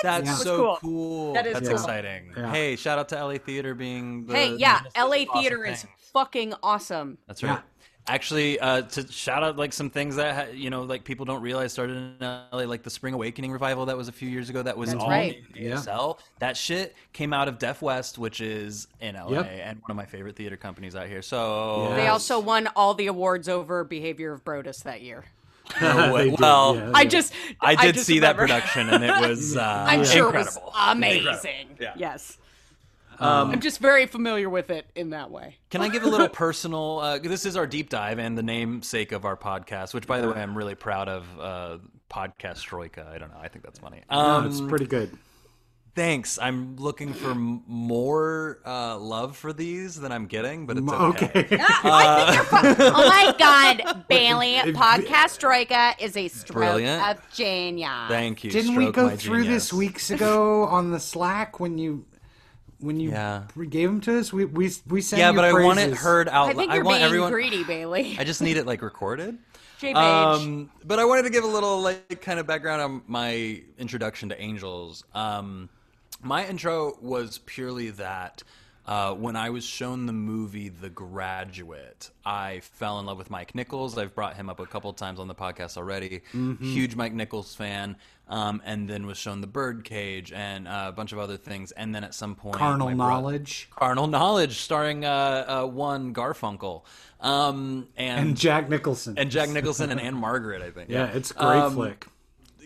That's That's so cool. cool. That is That's cool. exciting. Yeah. Hey, shout out to LA Theater being the Hey, yeah, the LA awesome theater is thing. fucking awesome. That's right. Yeah. Actually, uh, to shout out like some things that you know, like people don't realize started in LA, like the Spring Awakening revival that was a few years ago. That was all right. in ASL. That shit came out of Deaf West, which is in LA Yep. and one of my favorite theater companies out here. So Yeah. They also won all the awards over Behavior of Brodus that year. No way- well, yeah. I just, I did just see that production and it was uh, I'm sure incredible. it was amazing. Yeah. Yes. Um, I'm just very familiar with it in that way. Can I give a little personal? Uh, this is our deep dive and the namesake of our podcast, which, by the way, I'm really proud of. Uh, podcast Troika. I don't know. I think that's funny. No, Um, it's pretty good. Thanks. I'm looking for m- more uh, love for these than I'm getting, but it's Okay. okay. Oh my God, Bailey! Podcast Troika is a stroke Brilliant. of genius. Thank you. Didn't we go through genius. this weeks ago on the Slack when you when you Yeah. gave them to us? We we we sang Yeah, your but I want it praises. heard out. I think I you're want being everyone. greedy, Bailey. I just need it like recorded. Um, but I wanted to give a little like kind of background on my introduction to Angels. Um, my intro was purely that uh, when I was shown the movie The Graduate, I fell in love with Mike Nichols. I've brought him up a couple times on the podcast already. Huge Mike Nichols fan. Um, and then was shown The Birdcage and uh, a bunch of other things. And then at some point, carnal knowledge Carnal Knowledge, starring uh, uh, one Garfunkel, um, and and Jack Nicholson. and Jack Nicholson and Ann-Margret, I think. yeah, it's a great Um, flick.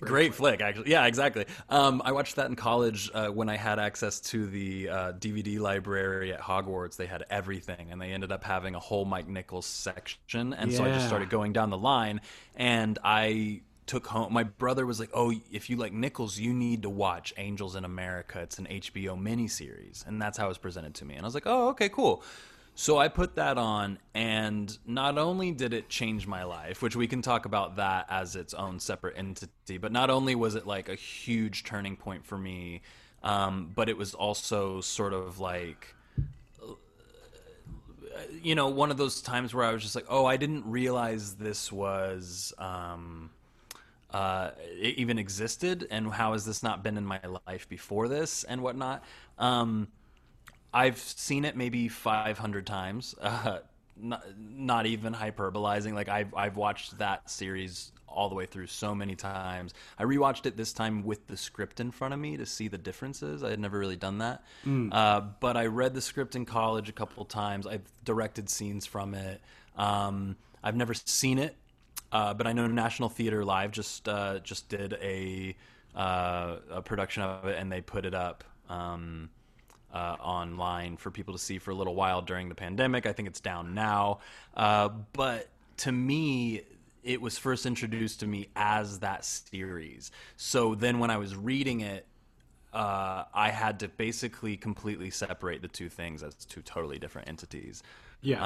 Great flick, actually. Yeah, exactly. Um, I watched that in college uh, when I had access to the uh, DVD library at Hogwarts. They had everything, and they ended up having a whole Mike Nichols section. And so I just started going down the line, and I took home. My brother was like, "Oh, if you like Nichols, you need to watch Angels in America. It's an HBO miniseries," and that's how it was presented to me. And I was like, "Oh, okay, cool." So I put that on, and not only did it change my life, which we can talk about that as its own separate entity, but not only was it like a huge turning point for me, um, but it was also sort of like, you know, one of those times where I was just like, oh, I didn't realize this was. Um, uh, even existed, and how has this not been in my life before this, and whatnot. Um, I've seen it maybe 500 times. Uh, not, not even hyperbolizing. Like I've I've watched that series all the way through so many times. I rewatched it this time with the script in front of me to see the differences. I had never really done that. Uh, but I read the script in college a couple times. I've directed scenes from it. Um, I've never seen it, uh, but I know National Theater Live just uh, just did a uh, a production of it, and they put it up. Um, uh, online for people to see for a little while during the pandemic. I think it's down now. Uh, but to me, it was first introduced to me as that series. So then when I was reading it, uh, I had to basically completely separate the two things as two totally different entities. Yeah,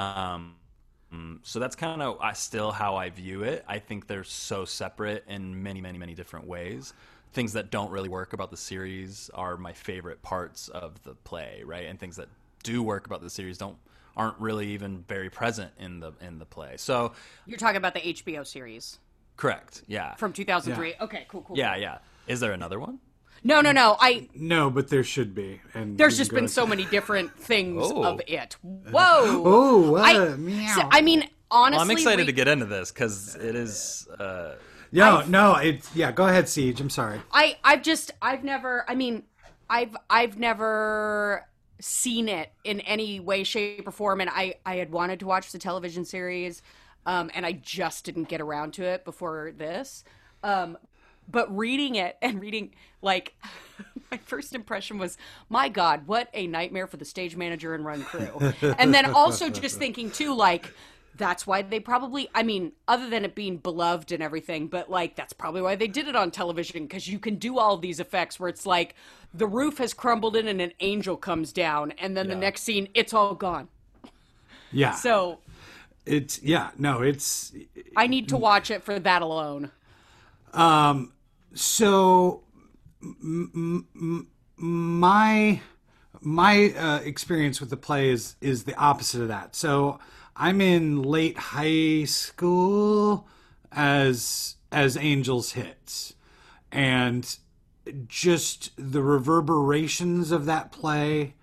Um, so that's kind of I still how I view it. I think they're so separate in many, many, many different ways. Things that don't really work about the series are my favorite parts of the play, right? And things that do work about the series don't aren't really even very present in the in the play. So, You're talking about the HBO series correct, yeah, from 2003. Okay, cool, cool. yeah, yeah. Is there another one? No, no, no. I no, but there should be. And there's just been go so many different things Oh. of it. Whoa. Oh, what? I, meow. so- I mean, honestly, Well, I'm excited re- to get into this because it is. Uh, no, no, it's yeah. Go ahead, CJ. I'm sorry. I I've just I've never I mean I've I've never seen it in any way shape or form and I I had wanted to watch the television series um and I just didn't get around to it before this um but reading it and reading like my first impression was my god what a nightmare for the stage manager and run crew and then also just thinking too like that's why they probably i mean other than it being beloved and everything but like that's probably why they did it on television because you can do all these effects where it's like the roof has crumbled in and an angel comes down and then the next scene it's all gone Yeah. so it's yeah, no, it's I need to watch it for that alone. Um so m- m- my my uh, experience with the play is is the opposite of that. So I'm in late high school as as Angels hits, and just the reverberations of that play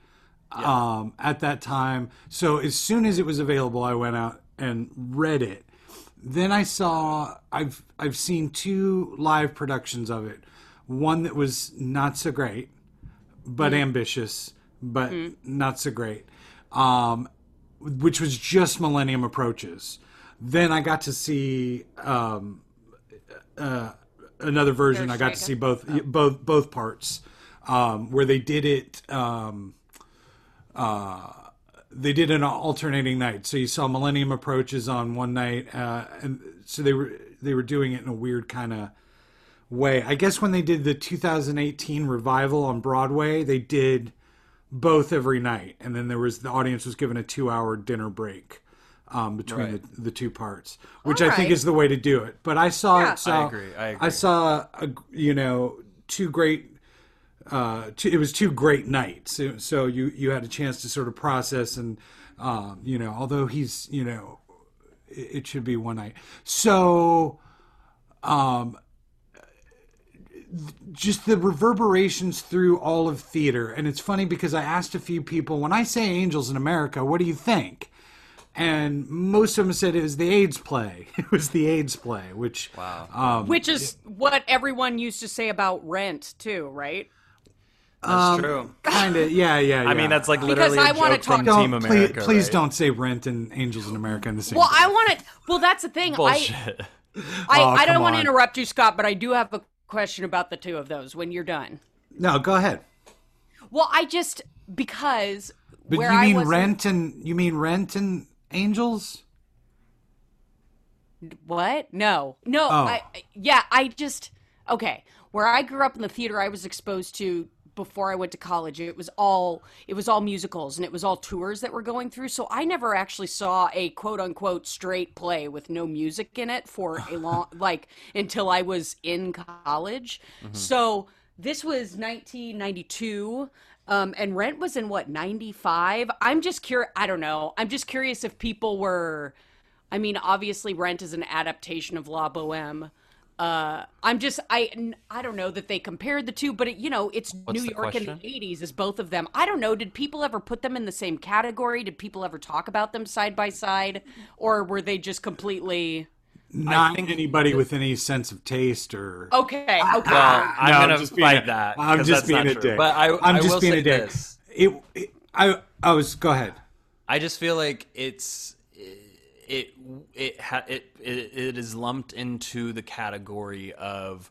um, at that time. So as soon as it was available, I went out and read it. Then I saw I've I've seen two live productions of it. One that was not so great, but ambitious, but not so great. Um, which was just Millennium Approaches. Then I got to see um, uh, another version. I got to see both both both parts um, where they did it. Um, uh, they did an alternating night. So you saw Millennium Approaches on one night, uh, and so they were they were doing it in a weird kind of way. I guess when they did the 2018 revival on Broadway, they did both every night, and then there was the audience was given a two hour dinner break um, between the, the two parts, which I think is the way to do it. But I saw Yeah. it. So I agree, I agree. saw a, you know two great. Uh, two, it was two great nights, so, so you you had a chance to sort of process and um, you know although he's you know it, it should be one night. So um, just the reverberations through all of theater. And it's funny because I asked a few people, when I say Angels in America, what do you think? And most of them said it was the AIDS play. It was the AIDS play, which wow. um, Which is what everyone used to say about Rent too, right? That's true. kind of yeah, yeah, yeah. I mean, that's like literally I a wanna joke from talk- don't, Team please, America. please right? don't say Rent and Angels in America in the same. Well, breath. I want to. Well, that's the thing. I Bullshit. I, Oh, I don't want to interrupt you, Scott, but I do have a question about the two of those when you're done. no, go ahead. Well, I just because But where you I mean was Rent and you mean Rent and Angels? What? No, no. Oh. I yeah. I just okay. Where I grew up in the theater, I was exposed to before I went to college. It was all it was all musicals and it was all tours that were going through. So I never actually saw a quote unquote straight play with no music in it for a long like until I was in college. So this was 1992. Um, and Rent was in what 95. I'm just curious. I don't know. I'm just curious if people were. I mean, obviously, Rent is an adaptation of La Boheme. Uh, I'm just, I, I don't know that they compared the two, but it, you know, it's New the York in the '80s is both of them. I don't know. Did people ever put them in the same category? Did people ever talk about them side by side, or were they just completely Not anybody with any sense of taste or okay? Okay. Well, I'm No, I'm gonna just being fight a- that. I'm just being a true. dick. But I, I'm I just will being say a dick. this. It, it- I I was go ahead. I just feel like it's it it ha, it, it it is lumped into the category of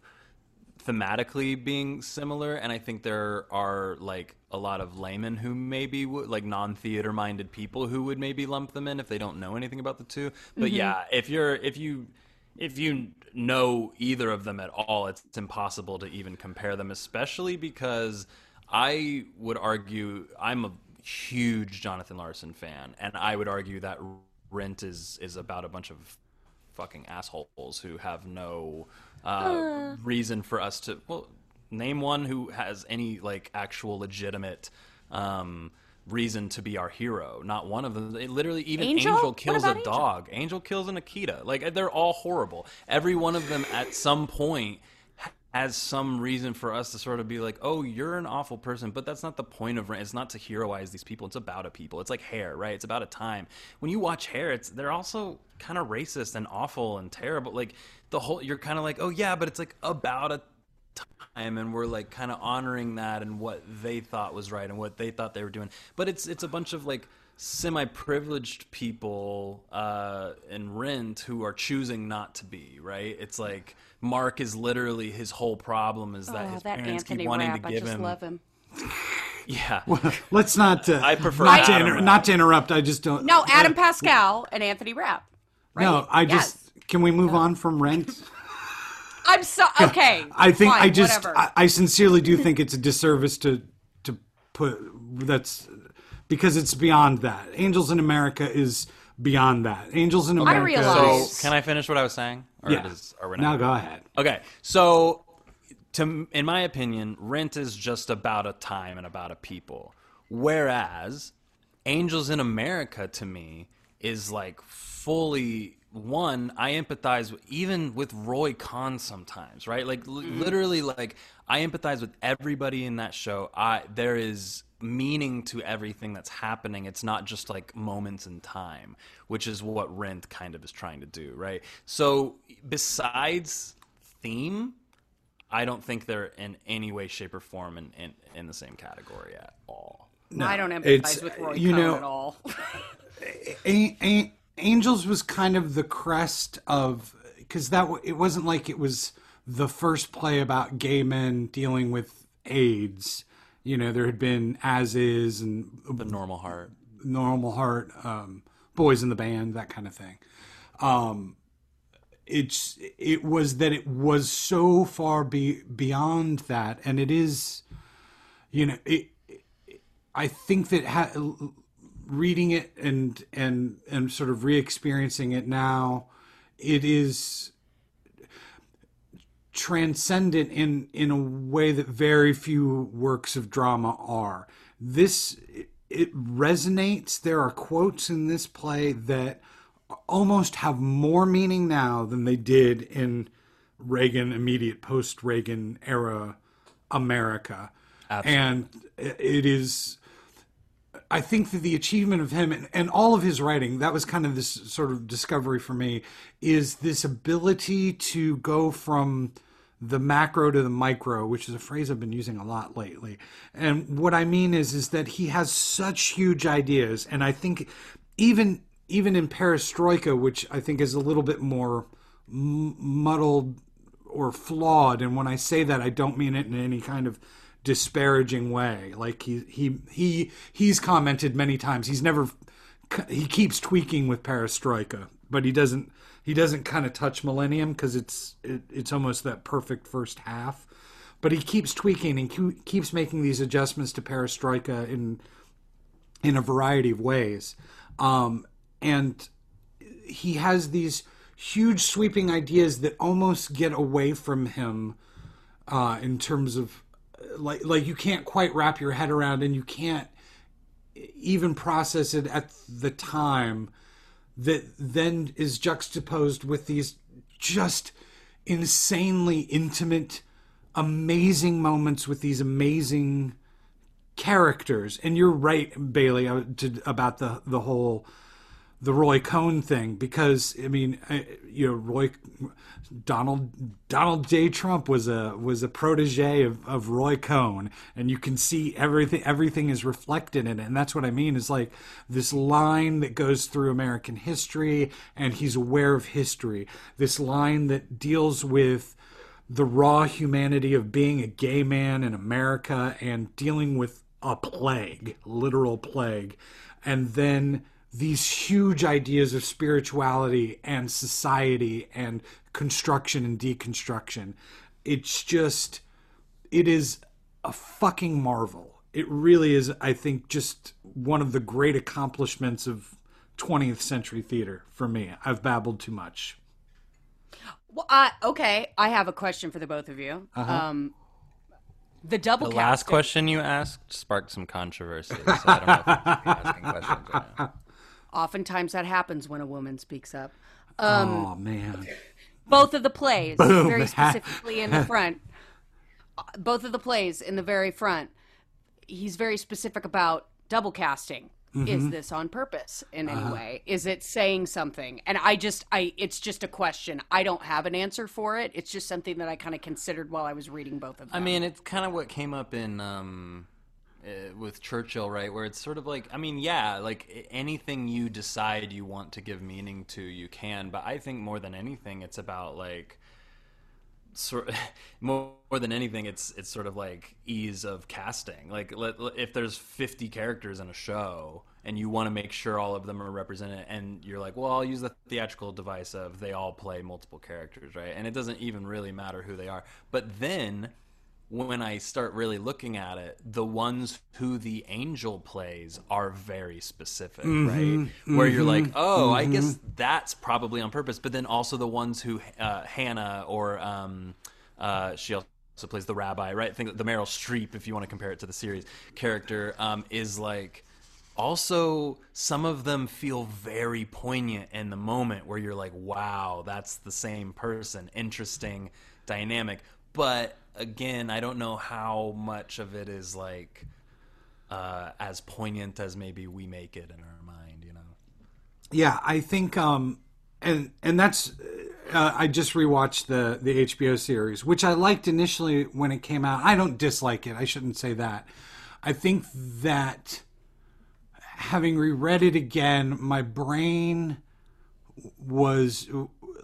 thematically being similar and I think there are like a lot of laymen who maybe would like non-theater minded people who would maybe lump them in if they don't know anything about the two. But mm-hmm. yeah, if you're if you if you know either of them at all, it's, it's impossible to even compare them, especially because I would argue I'm a huge Jonathan Larson fan, and I would argue that Rent is is about a bunch of fucking assholes who have no uh, reason for us to well name one who has any like actual legitimate um, reason to be our hero. Not one of them. They literally even Angel? Angel, kills a about Angel? dog. Angel kills an Akita. Like they're all horrible. Every one of them at some point has some reason for us to sort of be like, "Oh, you're an awful person," but that's not the point of Rent. It's not to heroize these people. It's about a people. It's like Hair, right? It's about a time. When you watch Hair, it's they're also kind of racist and awful and terrible. Like the whole, you're kind of like, "Oh yeah," but it's like about a time and we're like kind of honoring that and what they thought was right and what they thought they were doing but it's it's a bunch of like semi-privileged people uh in rent who are choosing not to be right it's like mark is literally his whole problem is that Oh, his that parents Anthony keep wanting Rapp, to I give just him love him. yeah Let's not. Uh, I prefer not to, inter- not to interrupt. I just don't. No, Adam Pascal and Anthony Rapp. Right? No, I Yes. just. Can we move on from Rent? I'm so okay. I think fine, I just. I, I sincerely do think it's a disservice to to put that's because it's beyond that. Angels in America is beyond that. Angels in I America. realize- So, can I finish what I was saying? Or Yeah. does- are we Now go ahead. Okay, so to in my opinion, Rent is just about a time and about a people, whereas Angels in America to me is like fully one. I empathize with, even with Roy Cohn sometimes, right? Like li- mm-hmm. literally, like I empathize with everybody in that show. I there is meaning to everything that's happening. It's not just like moments in time, which is what Rent kind of is trying to do, right? So besides theme, I don't think they're in any way, shape, or form in, in, in the same category at all. No, I don't empathize it's- with Roy you Cohn know- at all. A- A- Angels was kind of the crest of because that it wasn't like it was the first play about gay men dealing with AIDS. You know, there had been As Is and The normal heart. Normal Heart, um, Boys in the Band, that kind of thing. Um, it's it was that it was so far be, beyond that, and it is, you know, it. I think that ha- reading it and and and sort of re-experiencing it now, it is transcendent in in a way that very few works of drama are. This it, resonates. There are quotes in this play that almost have more meaning now than they did in Reagan immediate post Reagan era America. Absolutely. And it is I think that the achievement of him and, and all of his writing, that was kind of this sort of discovery for me, is this ability to go from the macro to the micro, which is a phrase I've been using a lot lately. And what I mean is is that he has such huge ideas, and I think even even in Perestroika, which I think is a little bit more muddled or flawed, and when I say that, I don't mean it in any kind of disparaging way. Like he he he he's commented many times. He's never he keeps tweaking with Perestroika, but he doesn't he doesn't kind of touch Millennium because it's it, it's almost that perfect first half. But he keeps tweaking and ke- keeps making these adjustments to Perestroika in in a variety of ways. Um, and he has these huge sweeping ideas that almost get away from him uh, in terms of like like you can't quite wrap your head around and you can't even process it at the time that then is juxtaposed with these just insanely intimate amazing moments with these amazing characters. And you're right bailey uh, to, about the the whole the Roy Cohn thing because I mean I, you know Roy Donald Donald J. Trump was a was a protege of, of Roy Cohn and you can see everything everything is reflected in it. And that's what I mean is like this line that goes through American history and he's aware of history. This line that deals with the raw humanity of being a gay man in America and dealing with a plague literal plague. And then these huge ideas of spirituality and society and construction and deconstruction. It's just, it is a fucking marvel. It really is, I think, just one of the great accomplishments of 20th century theater for me. I've babbled too much. Well, I, okay, I have a question for the both of you. Um, the double The last question you asked sparked some controversy, so I don't know if we should be asking questions right now. Oftentimes that happens when a woman speaks up. oh, man. Both of the plays, very specifically in the front. uh, Both of the plays in the very front. He's very specific about double casting. Is this on purpose in any way? Is it saying something? And I just, I, it's just a question. I don't have an answer for it. It's just something that I kind of considered while I was reading both of them. I mean, it's kind of what came up in um, uh, with Churchill, right? Where it's sort of like, I mean, yeah, like anything you decide you want to give meaning to, you can. But I think more than anything, it's about like sort more, more than anything it's it's sort of like ease of casting like let, if there's 50 characters in a show and you want to make sure all of them are represented and you're like well I'll use the theatrical device of they all play multiple characters right and it doesn't even really matter who they are but then when I start really looking at it, the ones who the angel plays are very specific, right? Where you're like, oh, I guess that's probably on purpose. But then also the ones who uh, Hannah or um, uh, she also plays the rabbi, right? I think the Meryl Streep, if you want to compare it to the series character, um, is like also some of them feel very poignant in the moment where you're like wow that's the same person interesting dynamic but again i don't know how much of it is like uh, as poignant as maybe we make it in our mind you know Yeah, I think, um, and and that's. Uh, I just rewatched the the HBO series, which I liked initially when it came out. I don't dislike it. I shouldn't say that. I think that having reread it again, my brain was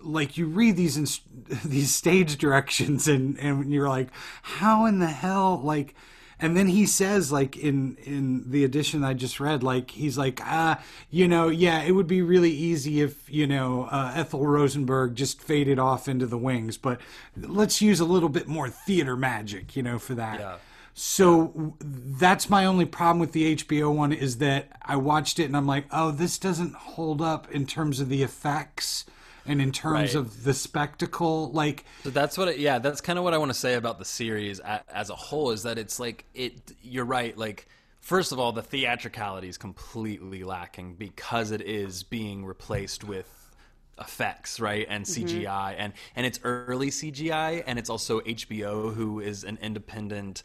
like you read these inst- these stage directions and and you're like how in the hell like and then he says like in in the edition i just read like he's like ah you know yeah it would be really easy if you know uh, ethel rosenberg just faded off into the wings but let's use a little bit more theater magic you know for that Yeah. so w- that's my only problem with the HBO one is that I watched it and I'm like, oh, this doesn't hold up in terms of the effects and in terms Right. of the spectacle. Like, So that's what, it, yeah, that's kind of what I want to say about the series as a whole is that it's like it. You're right. Like, first of all, the theatricality is completely lacking because it is being replaced with effects, right, and mm-hmm. CGI, and and it's early CGI, and it's also HBO, who is an independent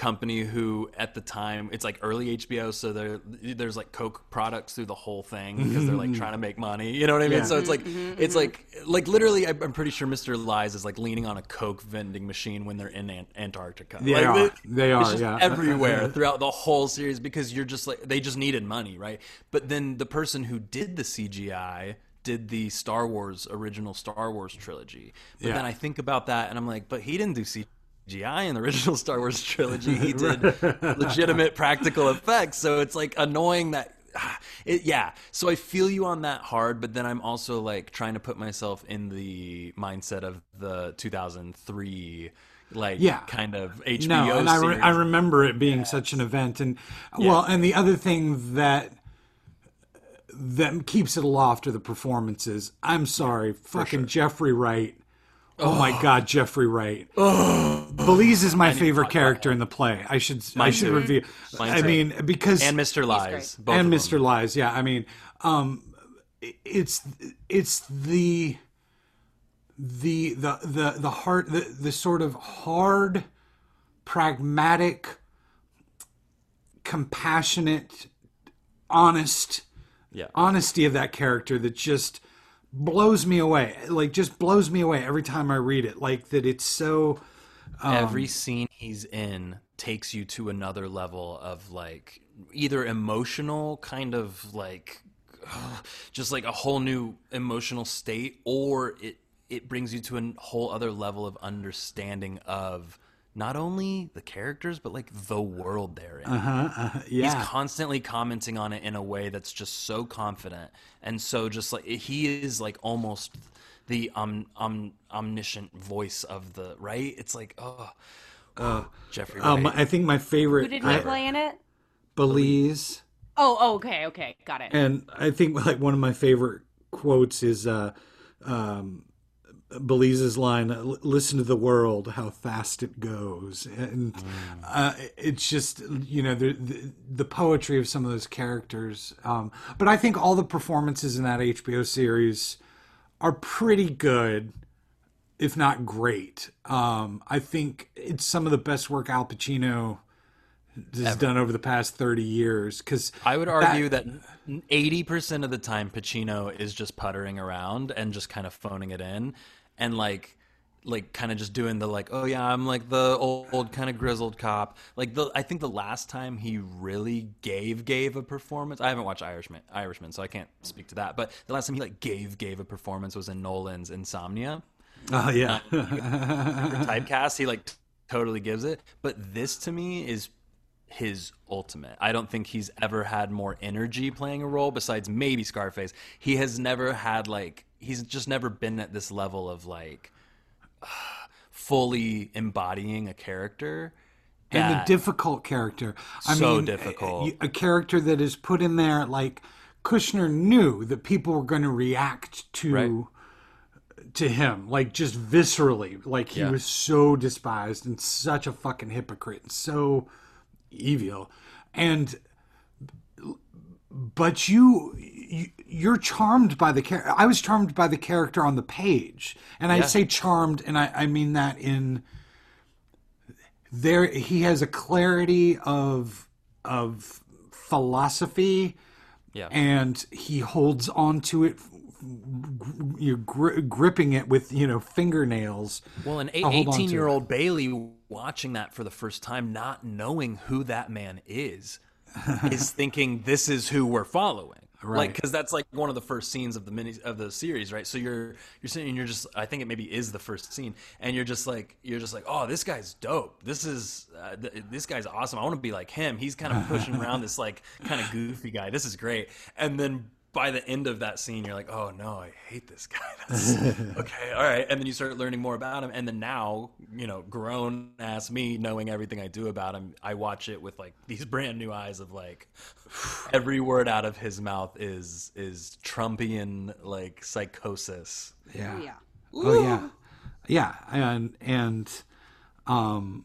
company who at the time it's like early HBO so there there's like Coke products through the whole thing because they're like mm-hmm. trying to make money you know what I mean Yeah. so it's like mm-hmm. Mm-hmm. it's like like literally I'm I'm pretty sure Mr. Lies is like leaning on a Coke vending machine when they're in Ant- Antarctica They Like, are. it- They it's are, just yeah. everywhere throughout the whole series because you're just like they just needed money right but then the person who did the CGI did the Star Wars original Star Wars trilogy but Yeah. then I think about that and I'm like but he didn't do CGI in the original Star Wars trilogy he did legitimate practical effects so it's like annoying that it, yeah so i feel you on that hard but then i'm also like trying to put myself in the mindset of the 2003 like Yeah. kind of hbo no, and I, re- I remember it being such an event. And, well, and the other thing that that keeps it aloft are the performances. I'm sorry, fucking Jeffrey Wright. Oh, my God, Jeffrey Wright. Belize is my favorite character in the play. I should I should too. review. Mine I too. mean, because and mr lies both and of them. Mr. Lies. Yeah, I mean, um, it's it's the the the the the hard the, the sort of hard, pragmatic, compassionate, honest yeah honesty of that character that just blows me away. Like just blows me away every time I read it. Like that it's so um, every scene he's in takes you to another level of like either emotional kind of like just like a whole new emotional state or it it brings you to a whole other level of understanding of not only the characters but like the world they're in uh-huh yeah. he's constantly commenting on it in a way that's just so confident and so just like he is like almost the um, um omniscient voice of the right it's like oh, oh jeffrey um, Wright. I think my favorite Who did he I- play in it? Belize. Oh, oh, okay, okay, got it. And I think like one of my favorite quotes is uh, um, Belize's line, "Listen to the world, how fast it goes," and uh, it's just you know the, the the poetry of some of those characters. Um, but I think all the performances in that HBO series are pretty good, if not great. Um, I think it's some of the best work Al Pacino has done over the past thirty years. Because I would argue that eighty percent of the time Pacino is just puttering around and just kind of phoning it in, and like, like kind of just doing the like, oh yeah, I'm like the old, old kind of grizzled cop. Like the, I think the last time he really gave gave a performance. I haven't watched Irishman, Irishman, so I can't speak to that. But the last time he like gave gave a performance was in Nolan's Insomnia. Oh yeah, um, typecast. He like t- totally gives it. But this to me is his ultimate. I don't think he's ever had more energy playing a role besides maybe Scarface. He has never had like he's just never been at this level of like fully embodying a character. and a difficult character. I So mean, difficult. A, a character that is put in there like Kushner knew that people were going to react to Right. to him, like just viscerally, like he Yeah. was so despised and such a fucking hypocrite, and so evil, and but you. You you're charmed by the character. I was charmed by the character on the page, and I say charmed, and I, I mean that in there he has a clarity of of philosophy Yeah. and he holds on to it you're gri- gripping it with you know fingernails Well, an I'll hold on to 18 year old Bailey watching that for the first time, not knowing who that man is, is thinking this is who we're following. Like, Right. because that's like one of the first scenes of the mini of the series, right? So you're you're sitting and you're just, I think it maybe is the first scene, and you're just like you're just like, oh, this guy's dope. This is uh, th- this guy's awesome. I want to be like him. He's kind of pushing around this like kind of goofy guy. This is great. And then by the end of that scene, you're like, oh no, I hate this guy. That's, okay, all right. And then you start learning more about him. And then now, you know, grown ass me, knowing everything I do about him, I watch it with like these brand new eyes of like, every word out of his mouth is is Trumpian like psychosis. yeah Yeah. oh yeah yeah and and um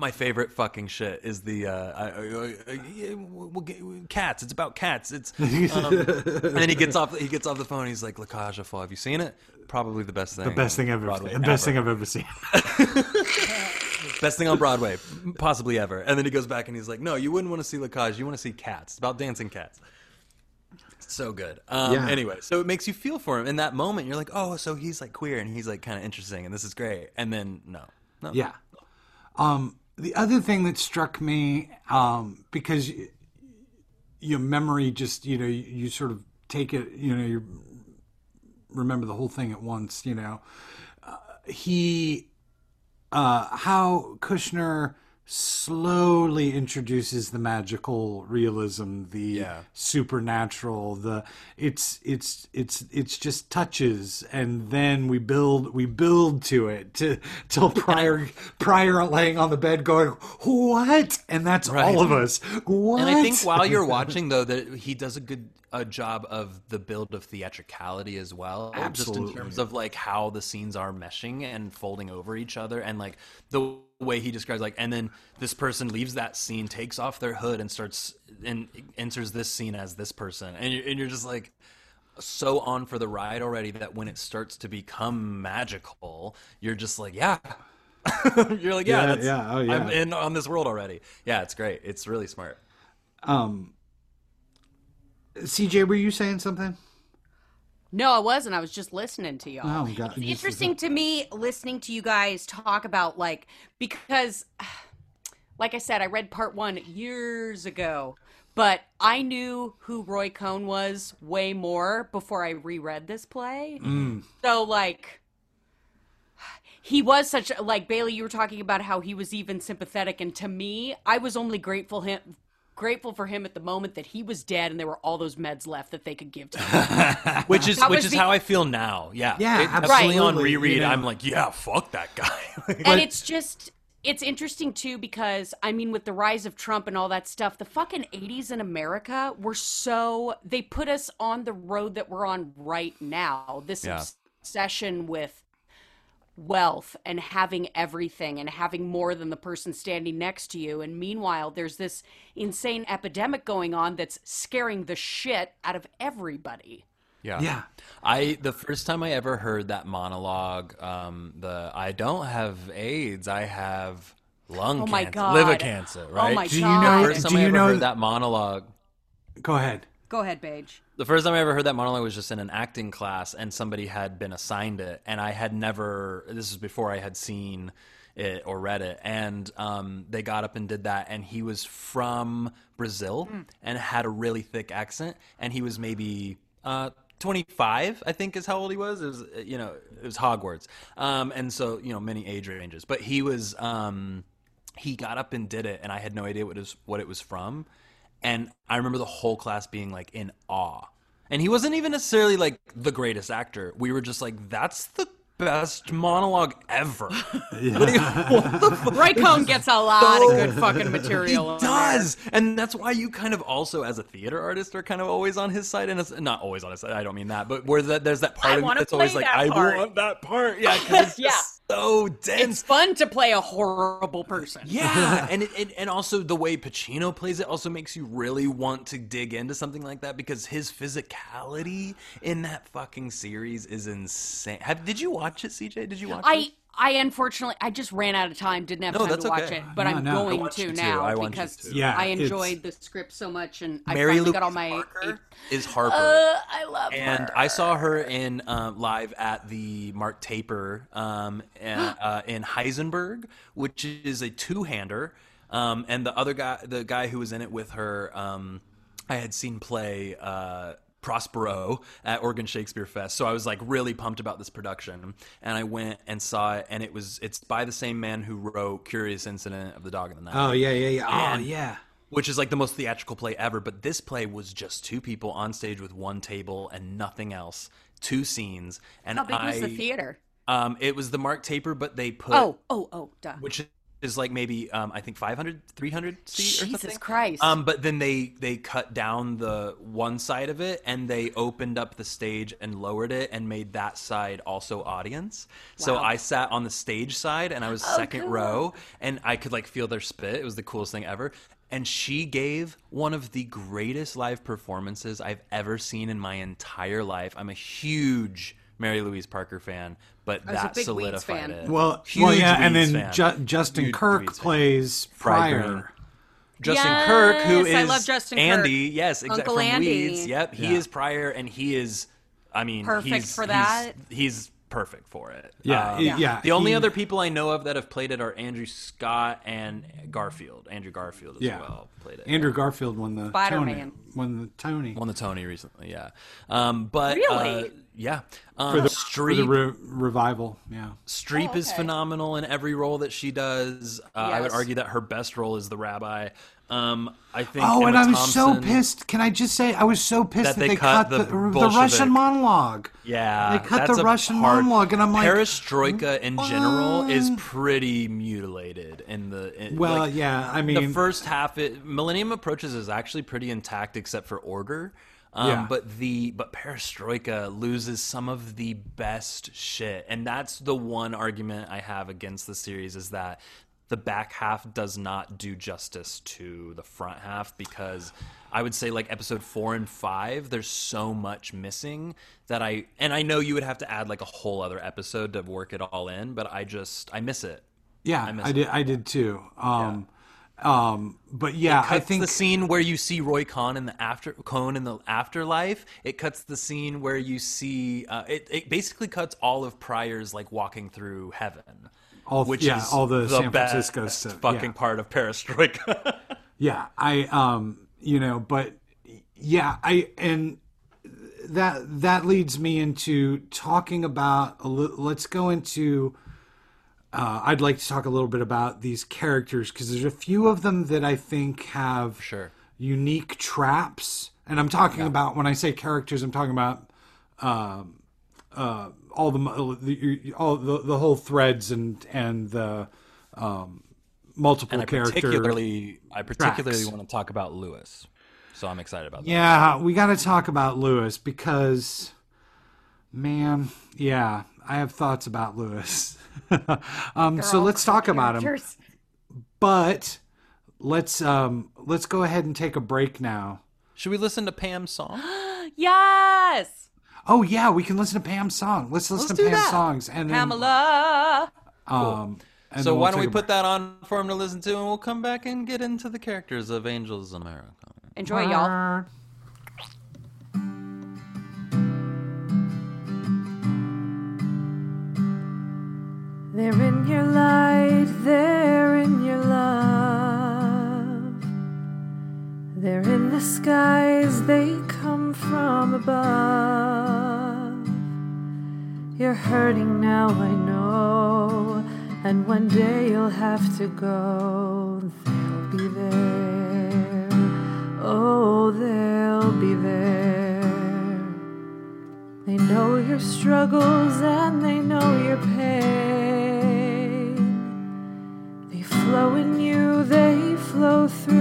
My favorite fucking shit is the uh, I, I, I, we'll get, cats. It's about cats. It's um, and then he gets off. He gets off the phone. He's like, "La Cage aux Folles. Have you seen it? Probably the best thing. the best thing i've ever the best thing i've ever seen Best thing on Broadway, possibly ever. And then he goes back and he's like, "No, you wouldn't want to see La Cage. You want to see cats. It's about dancing cats." So good. Um, Yeah. Anyway, so it makes you feel for him in that moment. You're like, "Oh, so he's like queer and he's like kind of interesting and this is great." And then no, no, Yeah. Um, the other thing that struck me, um, because your memory just, you know, you, you sort of take it, you know, you remember the whole thing at once, you know. Uh, he, uh, how Kushner slowly introduces the magical realism, the Yeah. supernatural, the it's it's it's it's just touches and then we build we build to it to till prior prior laying on the bed going what and that's Right. all of us what And I think while you're watching, though, that he does a good a job of the build of theatricality as well. Just Absolutely. in terms of like how the scenes are meshing and folding over each other, and like the way he describes like, and then this person leaves that scene, takes off their hood, and starts and enters this scene as this person, and you're, and you're just like so on for the ride already that when it starts to become magical, you're just like, yeah. you're like, yeah, Yeah, that's, yeah, oh, yeah. I'm in on this world already. Yeah, it's great. It's really smart. um CJ were you saying something No, I wasn't. I was just listening to y'all. Oh, God. It's interesting to me listening to you guys talk about like because like I said, I read part one years ago, but I knew who Roy Cohn was way more before I reread this play. Mm. So like he was such a- like Bailey you were talking about how he was even sympathetic and to me I was only grateful him grateful for him at the moment that he was dead and there were all those meds left that they could give to him. which is That which is the- how I feel now. Yeah, Yeah, It- definitely on reread. you know. I'm like, yeah, fuck that guy. and it's just it's interesting too because I mean with the rise of Trump and all that stuff, the fucking 80s in America were so they put us on the road that we're on right now. This Yeah. obsession with wealth and having everything and having more than the person standing next to you and meanwhile there's this insane epidemic going on that's scaring the shit out of everybody. yeah, yeah I the first time I ever heard that monologue, um, the I don't have AIDS, I have lung Oh my cancer, God. liver cancer. Oh Right? my Do you god. know- First time Do I you ever know- heard that monologue. go ahead Go ahead, Paige. The first time I ever heard that monologue was just in an acting class, and somebody had been assigned it, and I had never. This is before I had seen it or read it, and um, they got up and did that, and he was from Brazil and had a really thick accent, and he was maybe. Uh, 25 i think is how old he was it was you know it was hogwarts um, and so you know many age ranges but he was um, he got up and did it and i had no idea what it was what it was from and i remember the whole class being like in awe and he wasn't even necessarily like the greatest actor we were just like that's the best monologue ever. Roy Cohn gets a lot of good fucking He material. in there. does, and that's why you kind of also, as a theater artist, are kind of always on his side, and it's not always on his side. I don't mean that, but where that there's that part I of you wanna that's always play like, that I part. want that part, yeah, because it's Yeah. just so dense. It's fun to play a horrible person. Yeah, and it, it, and also the way Pacino plays it also makes you really want to dig into something like that because his physicality in that fucking series is insane. Have, did you watch it, CJ? Did you watch it? I I unfortunately I just ran out of time, didn't have No, time that's to watch okay. it, but No, I'm no. I going to to. now I because to. Yeah, I enjoyed the script so much, and I Mary finally Louise got all my. Parker is Harper. Uh, I love her. and her. I saw her in uh, live at the Mark Taper um, and, uh, in Heisenberg, which is a two-hander. Um, and the other guy, the guy who was in it with her, um, I had seen play uh, Prospero at Oregon Shakespeare Fest. So I was like really pumped about this production, and I went and saw it. And it was it's by the same man who wrote Curious Incident of the Dog in the Night Oh yeah, yeah, yeah. Oh yeah. which is like the most theatrical play ever. But this play was just two people on stage with one table and nothing else, two scenes. And How big I, was the theater? Um, it was the Mark Taper, but they put Oh, oh, oh, duh. which is like maybe um, I think 500, 300 seat or Jesus something. Christ. Um, but then they they cut down the one side of it and they opened up the stage and lowered it and made that side also audience. So I sat on the stage side and I was second cool. row and I could like feel their spit. It was the coolest thing ever. And she gave one of the greatest live performances I've ever seen in my entire life. I'm a huge Mary Louise Parker fan, but was that solidified fan. it. Well, Huge well, yeah, and Weeds then. Ju- Justin Huge Kirk Weeds plays Fry Fryer. Green. Justin Kirk, who is I love Justin Kirk. Andy, yes, exactly Uncle from Andy. Weeds. Yep, he Yeah. is Prior, and he is, I mean, Perfect he's- for he's- that. He's, perfect for it. Yeah, Um, yeah. yeah, The only he- other people I know of that have played it are Andrew Scott and Garfield. Andrew Garfield as Yeah. well played it. Andrew Garfield won the Spider-Man. Tony. Won the Tony won the Tony recently, yeah. Um, but Really? uh, yeah, um, for the, Streep, for the re- revival. Yeah. Streep Oh, is phenomenal in every role that she does. Uh, I would argue that her best role is the rabbi. Um, I think. Oh, and I was so pissed. Can I just say I was so pissed That that, they they, cut cut, the the, Russian monologue. Yeah, They cut the Russian monologue, and I'm like, Perestroika in general is pretty mutilated in the. in- Well, like, yeah, I mean, the first half, it, Millennium Approaches is actually pretty intact except for order. Um, Yeah. But the but Perestroika loses some of the best shit, and that's the one argument I have against the series is that the back half does not do justice to the front half because I would say like episode four and five, there's so much missing that I and I know you would have to add like a whole other episode to work it all in, but I just I miss it. yeah, I, miss it. did. I did too. Um, um, but yeah, I think the scene where you see Roy Cohn in the after Cohn in the afterlife. It cuts the scene where you see uh, it. It basically cuts all of Prior's like walking through heaven, all, which yeah, is all the, San best Francisco stuff. fucking yeah. part of Perestroika. Yeah, I um, you know, but yeah, I and that that leads me into talking about a li- let's go into uh, I'd like to talk a little bit about these characters because there's a few of them that I think have Sure. unique traps, and I'm talking about when I say characters, I'm talking about um, uh, all the the all the, the whole threads and and the um, multiple and I character particularly, I particularly tracks. want to talk about Louis. So I'm excited about that. Yeah, we got to talk about Louis because, man, yeah, I have thoughts about Louis. um, so let's talk about him. Characters. But let's um, let's go ahead and take a break now. Should we listen to Pam's song? Yes, Oh yeah, we can listen to Pam's song. Let's listen Let's to do Pam's that. songs and then Pamela. um, and so then why we'll don't we take a put that on for him to listen to, and we'll come back and get into the characters of Angels in America. Enjoy, y'all. They're in your light, they're in your love. They're in the skies, they come from above. You're hurting now, I know, and one day you'll have to go. They'll be there, oh, they'll be there. They know your struggles and they know your pain. They flow in you, they flow through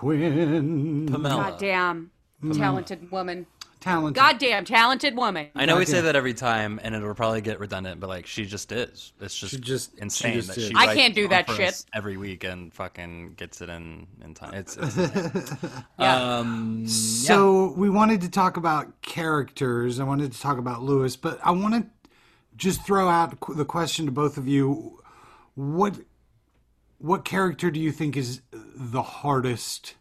Quinn. Pamela. Goddamn talented woman. Talented. Goddamn talented woman. I know we say that every time, and it'll probably get redundant, but like she just is. It's just, She just- insane she just that is. she. I writes can't do that operas shit. every week and fucking gets it in in time. It's, it's insane. Yeah. um, So we wanted to talk about characters. I wanted to talk about Louis, but I want to just throw out qu- the question to both of you: what what character do you think is the hardest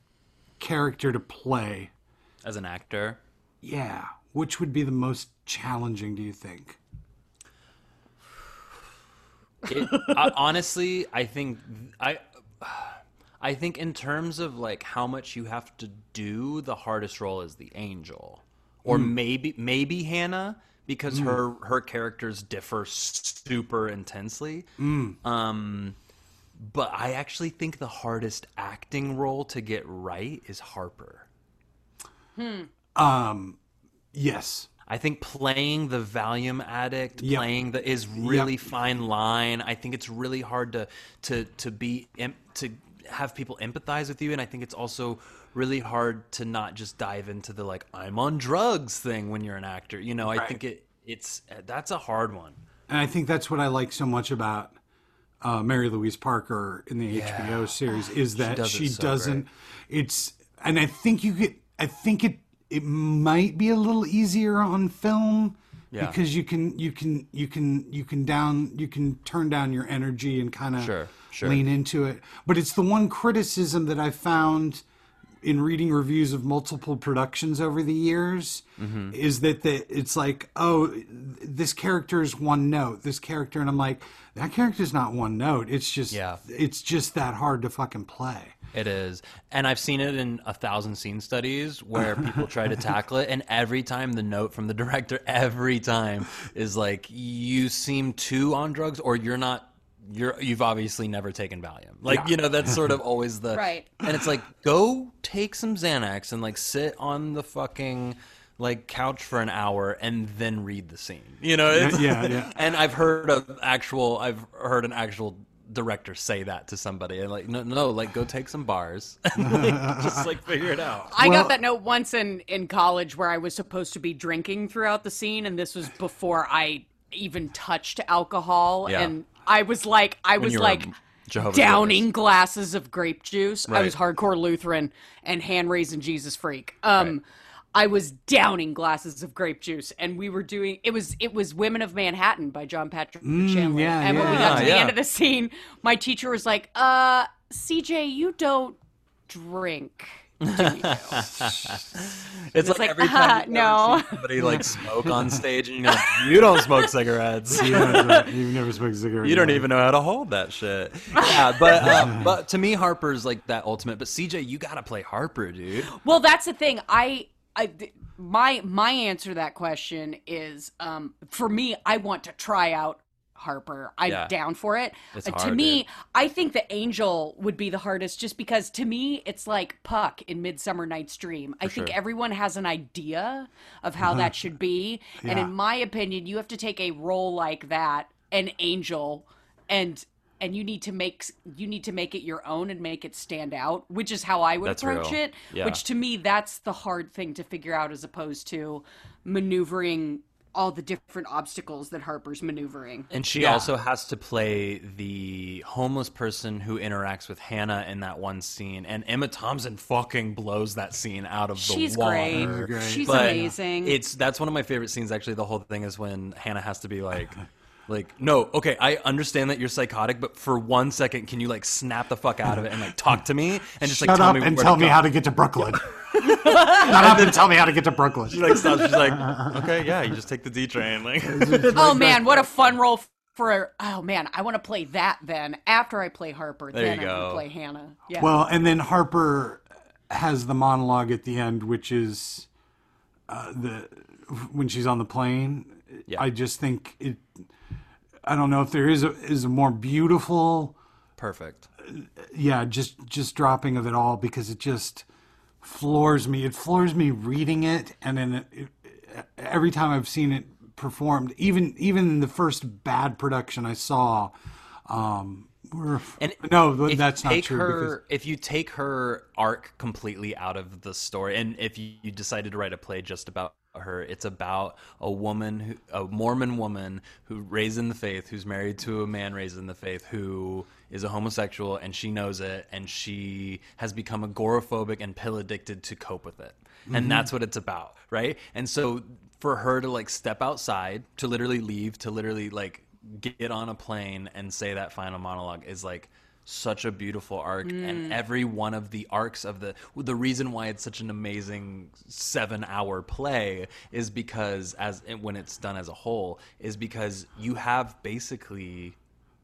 character to play? as an actor, Yeah, which would be the most challenging? Do you think? it, I, honestly, I think I. I think in terms of like how much you have to do, the hardest role is the angel, or hmm. maybe maybe Hannah because hmm. her her characters differ super intensely. Hmm. Um, but I actually think the hardest acting role to get right is Harper. Hmm. Um, Yes. I think playing the Valium addict, Yep. playing the is really Yep. fine line. I think it's really hard to to to be to have people empathize with you, and I think it's also really hard to not just dive into the like I'm on drugs thing when you're an actor. You know, I think it it's that's a hard one. And I think that's what I like so much about uh, Mary Louise Parker in the HBO series is that does she, so doesn't. It's and I think you get. I think it it might be a little easier on film Yeah. because you can you can you can you can down you can turn down your energy and kind of Sure, sure. lean into it. But it's the one criticism that I found in reading reviews of multiple productions over the years Mm-hmm. is that the, it's like oh this character is one note this character and i'm like that character is not one note it's just Yeah. it's just that hard to fucking play It is. And I've seen it in a thousand scene studies where people try to tackle it. And every time the note from the director, every time is like, you seem too on drugs or you're not. You're you've obviously never taken Valium. Like, you know, that's sort of always the Right. And it's like, go take some Xanax and like sit on the fucking like couch for an hour and then read the scene. You know, it's, yeah, yeah. and I've heard of actual I've heard an actual director say that to somebody and like no no like go take some bars and like, just like figure it out I Well- got that note once in in college where I was supposed to be drinking throughout the scene, and this was before I even touched alcohol, Yeah. and I was like, I was like. Jehovah's Downing Witness. glasses of grape juice. I was hardcore Lutheran and hand raising Jesus freak. Um, I was downing glasses of grape juice, and we were doing it was it was Women of Manhattan by John Patrick Shanley. yeah, and when we got to the Yeah. end of the scene, my teacher was like, "Uh, CJ, you don't drink." it's like, like, every time you no. see somebody like smoke on stage and you're like you don't smoke cigarettes you've never smoked cigarettes. you don't even know how to hold that shit yeah but um, but to me harper's like that ultimate but cj you gotta play harper dude Well, that's the thing. I, I, my my answer to that question is, um, for me, I want to try out Harper. I'm Yeah. down for it. It's Uh, to hard, me, dude. I think the Angel would be the hardest, just because to me, it's like Puck in Midsummer Night's Dream. I think sure. everyone has an idea of how that should be, and in my opinion, you have to take a role like that, an Angel, and and you need to make you need to make it your own and make it stand out, which is how I would That's approach real. it. Yeah. Which to me, that's the hard thing to figure out, as opposed to maneuvering all the different obstacles that Harper's maneuvering. And she Yeah. also has to play the homeless person who interacts with Hannah in that one scene. And Emma Thompson fucking blows that scene out of the She's water. great. great. She's amazing. It's that's one of my favorite scenes. Actually, the whole thing is when Hannah has to be like, like, no, okay, I understand that you're psychotic, but for one second, can you like snap the fuck out of it and like talk to me and just like Shut tell up me and where tell to me go? how to get to Brooklyn. Shut up and tell me how to get to Brooklyn. She like stops. She's like, okay, yeah, you just take the D train. Like, oh man, what a fun role for oh man, I want to play that then. After I play Harper, There then you I want go. play Hannah. Yeah. Well, and then Harper has the monologue at the end, which is uh, the when she's on the plane. Yeah. I just think it. I don't know if there is a is a more beautiful, perfect. yeah, just just dropping of it all because it just floors me. It floors me reading it, and then it, it, every time I've seen it performed, even even in the first bad production I saw. Um, we're- And no, if that's not true. Her, because, If you take her arc completely out of the story, and if you, you decided to write a play just about her, it's about a woman, who, a Mormon woman who raised in the faith, who's married to a man raised in the faith, who is a homosexual, and she knows it, and she has become agoraphobic and pill addicted to cope with it, and mm-hmm. that's what it's about, right? And so for her to like step outside, to literally leave, to literally like get on a plane and say that final monologue is like such a beautiful arc and mm. every one of the arcs of the the reason why it's such an amazing 7 hour play is because as when it's done as a whole is because you have basically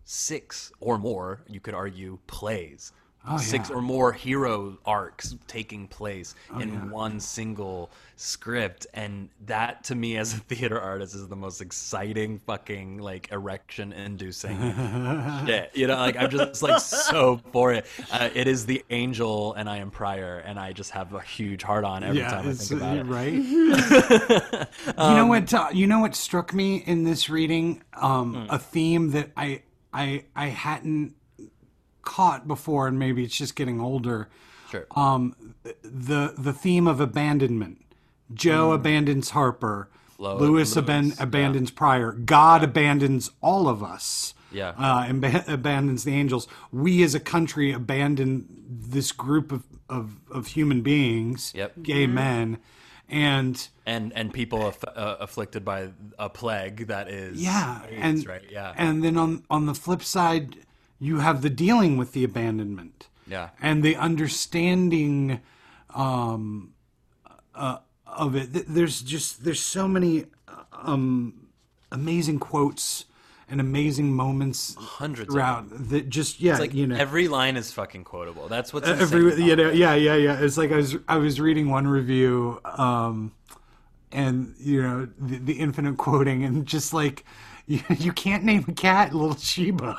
six or more you could argue plays six yeah. or more hero arcs taking place in one single script and that to me as a theater artist is the most exciting fucking like erection inducing shit you know like i'm just like so for it uh, it is the angel and i am prior and i just have a huge heart on every time i think about it right. you know what? Uh, you know what struck me in this reading? Um, A theme that I I I hadn't caught before, and maybe it's just getting older. sure Um, the the theme of abandonment. Joe abandons Harper. Lo- Louis, Louis, aban- yeah. abandons Prior. God abandons all of us. Yeah. Uh, and ba- abandons the angels. We as a country abandon this group of, of, of human beings, Yep. gay men, and and and people aff- uh, afflicted by a plague that is yeah, AIDS, and right yeah and then on on the flip side, you have the dealing with the abandonment, Yeah. and the understanding um, uh, of it. There's just there's so many um, amazing quotes and amazing moments Hundreds of throughout that just yeah It's like you know. every line is fucking quotable. That's what's insane every you know yeah yeah yeah. It's like i was i was reading one review um and you know the, the infinite quoting and just like you, you can't name a cat little sheba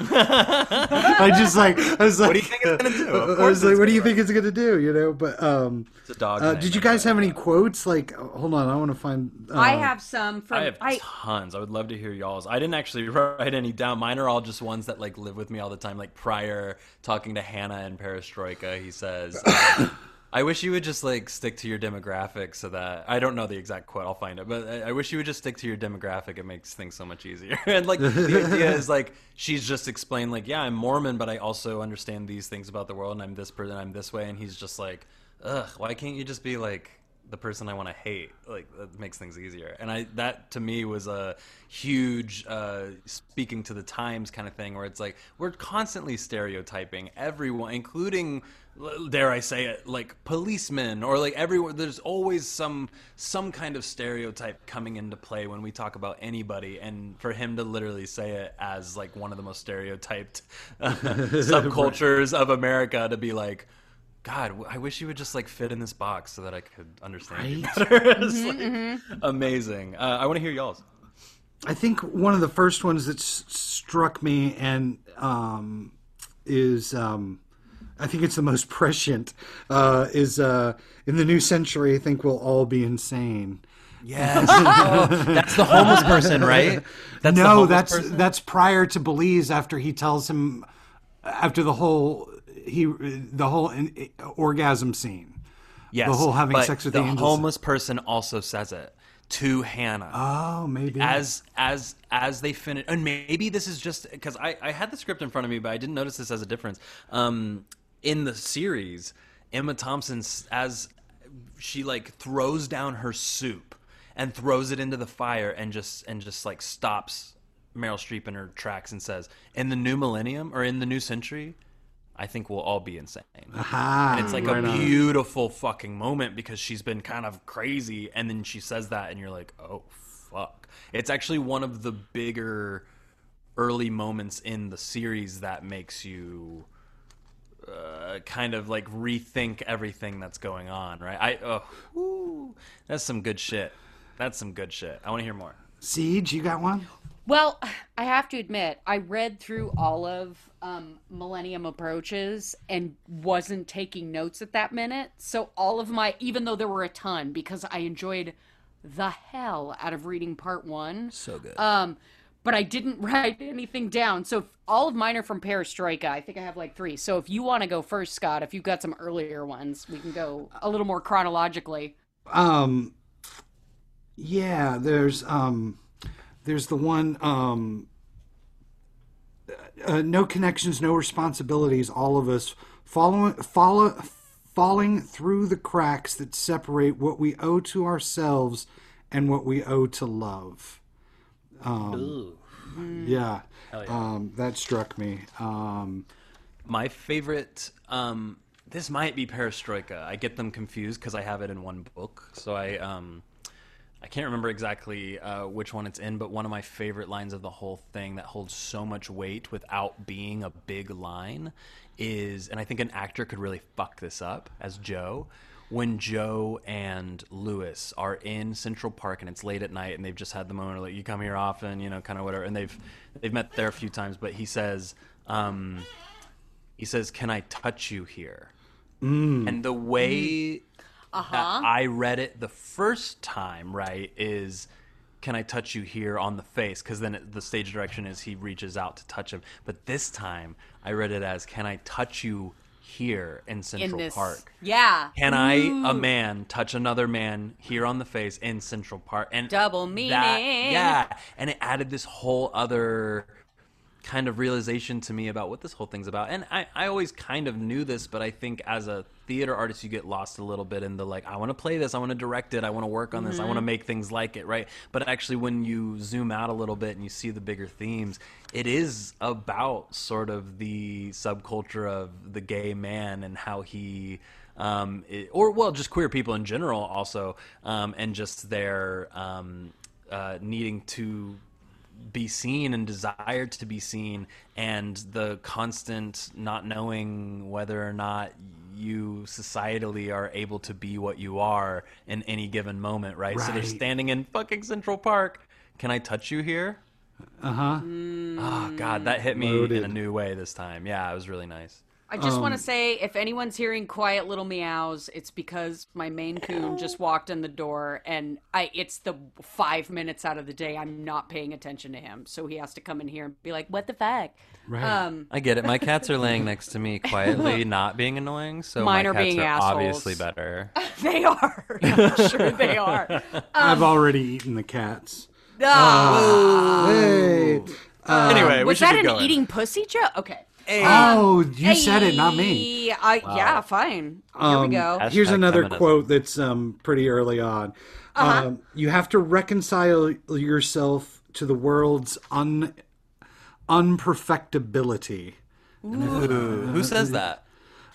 i just like i was like What do you think it's gonna do? Of i was like it's what do you gonna think it's gonna do you know but um It's a dog uh, name, did you guys have any quotes like hold on i want to find uh, I have some from I have I tons. I would love to hear y'all's. I didn't actually write any down. Mine are all just ones that like live with me all the time. Like prior talking to Hannah and Perestroika, he says, um, "I wish you would just like stick to your demographic, so that I don't know the exact quote. I'll find it, but I, I wish you would just stick to your demographic. It makes things so much easier." and like the idea is like she's just explained like, "Yeah, I'm Mormon, but I also understand these things about the world, and I'm this person, I'm this way." And he's just like, "Ugh, why can't you just be like?" the person I want to hate. Like that makes things easier. And I that to me was a huge uh, speaking to the times kind of thing, where it's like we're constantly stereotyping everyone, including dare I say it, like policemen or like everyone. There's always some some kind of stereotype coming into play when we talk about anybody, and for him to literally say it as like one of the most stereotyped uh, subcultures of America to be like. God, I wish you would just like fit in this box so that I could understand you Right? better. It's like, Amazing. Uh, I want to hear y'all's. I think one of the first ones that s- struck me and um, is um, I think it's the most prescient uh, is uh, in the new century. I think we'll all be insane. Yes. Oh, that's the homeless person, right? That's no, that's person? that's prior to Belize after he tells him after the whole he the whole in, orgasm scene. yes. the whole having sex with the the homeless person also says it. to Hannah Oh, maybe. as as as they finish and maybe this is just because I, I had the script in front of me but i didn't notice this as a difference um in the series emma thompson as she like throws down her soup and throws it into the fire and just and just like stops meryl streep in her tracks and says in the new millennium or in the new century i think we'll all be insane Aha, and it's like right a on. beautiful fucking moment because she's been kind of crazy and then she says that and you're like oh fuck it's actually one of the bigger early moments in the series that makes you uh, kind of like rethink everything that's going on right i oh whew, that's some good shit that's some good shit i want to hear more CJ, you got one? Well, I have to admit, I read through all of um, Millennium Approaches and wasn't taking notes at that minute. So all of my, even though there were a ton, because I enjoyed the hell out of reading part one. so good Um, but I didn't write anything down. So all of mine are from Perestroika. I think I have like three. So if you want to go first, Scott, if you've got some earlier ones, we can go a little more chronologically. Um, yeah, there's um, there's the one um, uh, no connections, no responsibilities. All of us following follow falling through the cracks that separate what we owe to ourselves and what we owe to love. Um, yeah, Um, that struck me. Um, My favorite, um, this might be Perestroika. I get them confused because I have it in one book. So I, um, I can't remember exactly uh, which one it's in, but one of my favorite lines of the whole thing that holds so much weight without being a big line is, and I think an actor could really fuck this up as Joe. When Joe and Louis are in Central Park and it's late at night and they've just had the moment of like you come here often, you know, kind of whatever, and they've they've met there a few times, but he says, um, he says, "Can I touch you here?" Mm. And the way mm. that uh-huh. I read it the first time, right, is can I touch you here on the face? Because then it, the stage direction is he reaches out to touch him. But this time, I read it as can I touch you here in Central in this, Park? yeah, Can I, a man, touch another man here on the face in Central Park? And Double that- meaning. yeah, and it added this whole other kind of realization to me about what this whole thing's about. And I, I always kind of knew this, but I think as a theater artist, you get lost a little bit in the like, I want to play this, I want to direct it, I want to work on this, I want to make things like it, right? But actually, when you zoom out a little bit and you see the bigger themes, it is about sort of the subculture of the gay man and how he. Um, it- or well, just queer people in general, also, um, and just their um, uh, needing to be seen and desired to be seen and the constant not knowing whether or not you societally are able to be what you are in any given moment right, so they're standing in fucking central park. Can i touch you here? Uh huh. oh god that hit me in a new way this time. Yeah it was really nice I just Um, want to say if anyone's hearing quiet little meows, it's because my Maine Coon just walked in the door and I it's the 5 minutes out of the day I'm not paying attention to him. So he has to come in here and be like, "What the fuck?" Right. Um i get it my cats are laying next to me quietly not being annoying so Mine my are cats being are assholes. obviously better they are. I'm sure they are. I've already eaten the cats. Ah. Hey. anyway we was should that get an going. eating pussy joke? Okay. Oh, you said it, not me. Hey, I, Yeah, fine. Here Um, we go. Here's another feminism. quote that's um, pretty early on. Uh-huh. Um, you have to reconcile yourself to the world's un unperfectibility. Ooh, who says that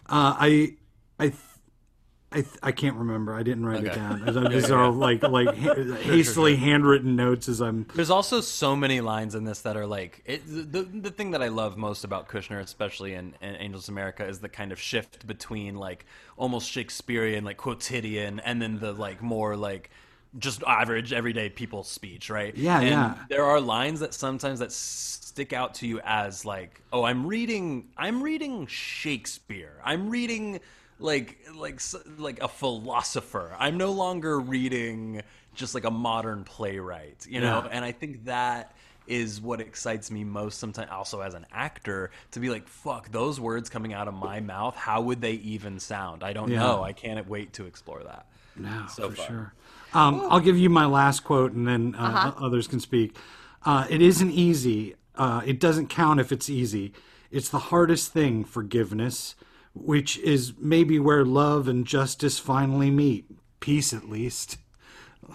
Uh, I, I, th- I, th- I can't remember. I didn't write it down. These I'm just all like like ha- hastily handwritten notes as I'm. There's also so many lines in this that are like it, the the thing that I love most about Kushner, especially in, in Angels America, is the kind of shift between like almost Shakespearean, like quotidian, and then the like more like just average everyday people speech, right? Yeah, and yeah. There are lines that sometimes that stick out to you as like, oh, I'm reading, I'm reading Shakespeare. I'm reading like like like a philosopher. I'm no longer reading just like a modern playwright, you know. Yeah. And I think that is what excites me most sometimes also as an actor to be like fuck those words coming out of my mouth how would they even sound i don't Yeah. know i can't wait to explore that No, So for far. sure. Um, I'll give you my last quote, and then uh, Uh-huh. others can speak. Uh, it isn't easy. Uh, it doesn't count if it's easy. It's the hardest thing, forgiveness, which is maybe where love and justice finally meet. Peace, at least.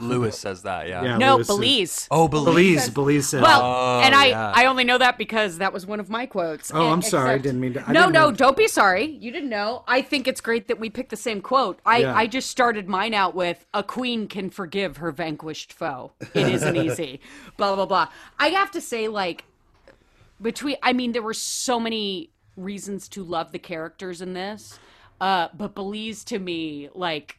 Louis says that, yeah. Yeah, No, Louis says- Belize. Oh, believe. Belize, Belize said. Well, oh, and I, yeah. I only know that because that was one of my quotes. Oh, I'm And- sorry. I didn't mean to- I no, no, mean- don't be sorry. You didn't know. I think it's great that we picked the same quote. I, Yeah. I just started mine out with "A queen can forgive her vanquished foe. It isn't easy." blah blah blah. I have to say, like, between, I mean, there were so many reasons to love the characters in this, uh, but Belize to me, like,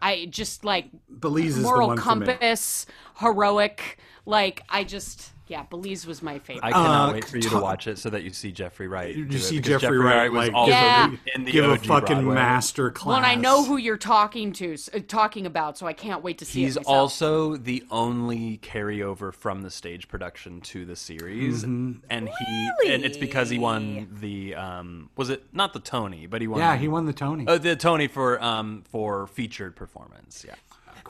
I just like Belize moral compass, heroic. Like I just, yeah, Belize was my favorite. I cannot Uh, wait for you to watch it so that you see Jeffrey Wright. You do it, see because Jeffrey Wright, was like, also Yeah. in the Give a fucking Broadway. master class. well, and I know who you're talking to, uh, talking about, so I can't wait to see He's it also the only carryover from the stage production to the series, Mm-hmm. and he and it's because he won the um was it not the Tony, but he won Yeah, he won the Tony. oh, the Tony for um for featured performance. Yeah,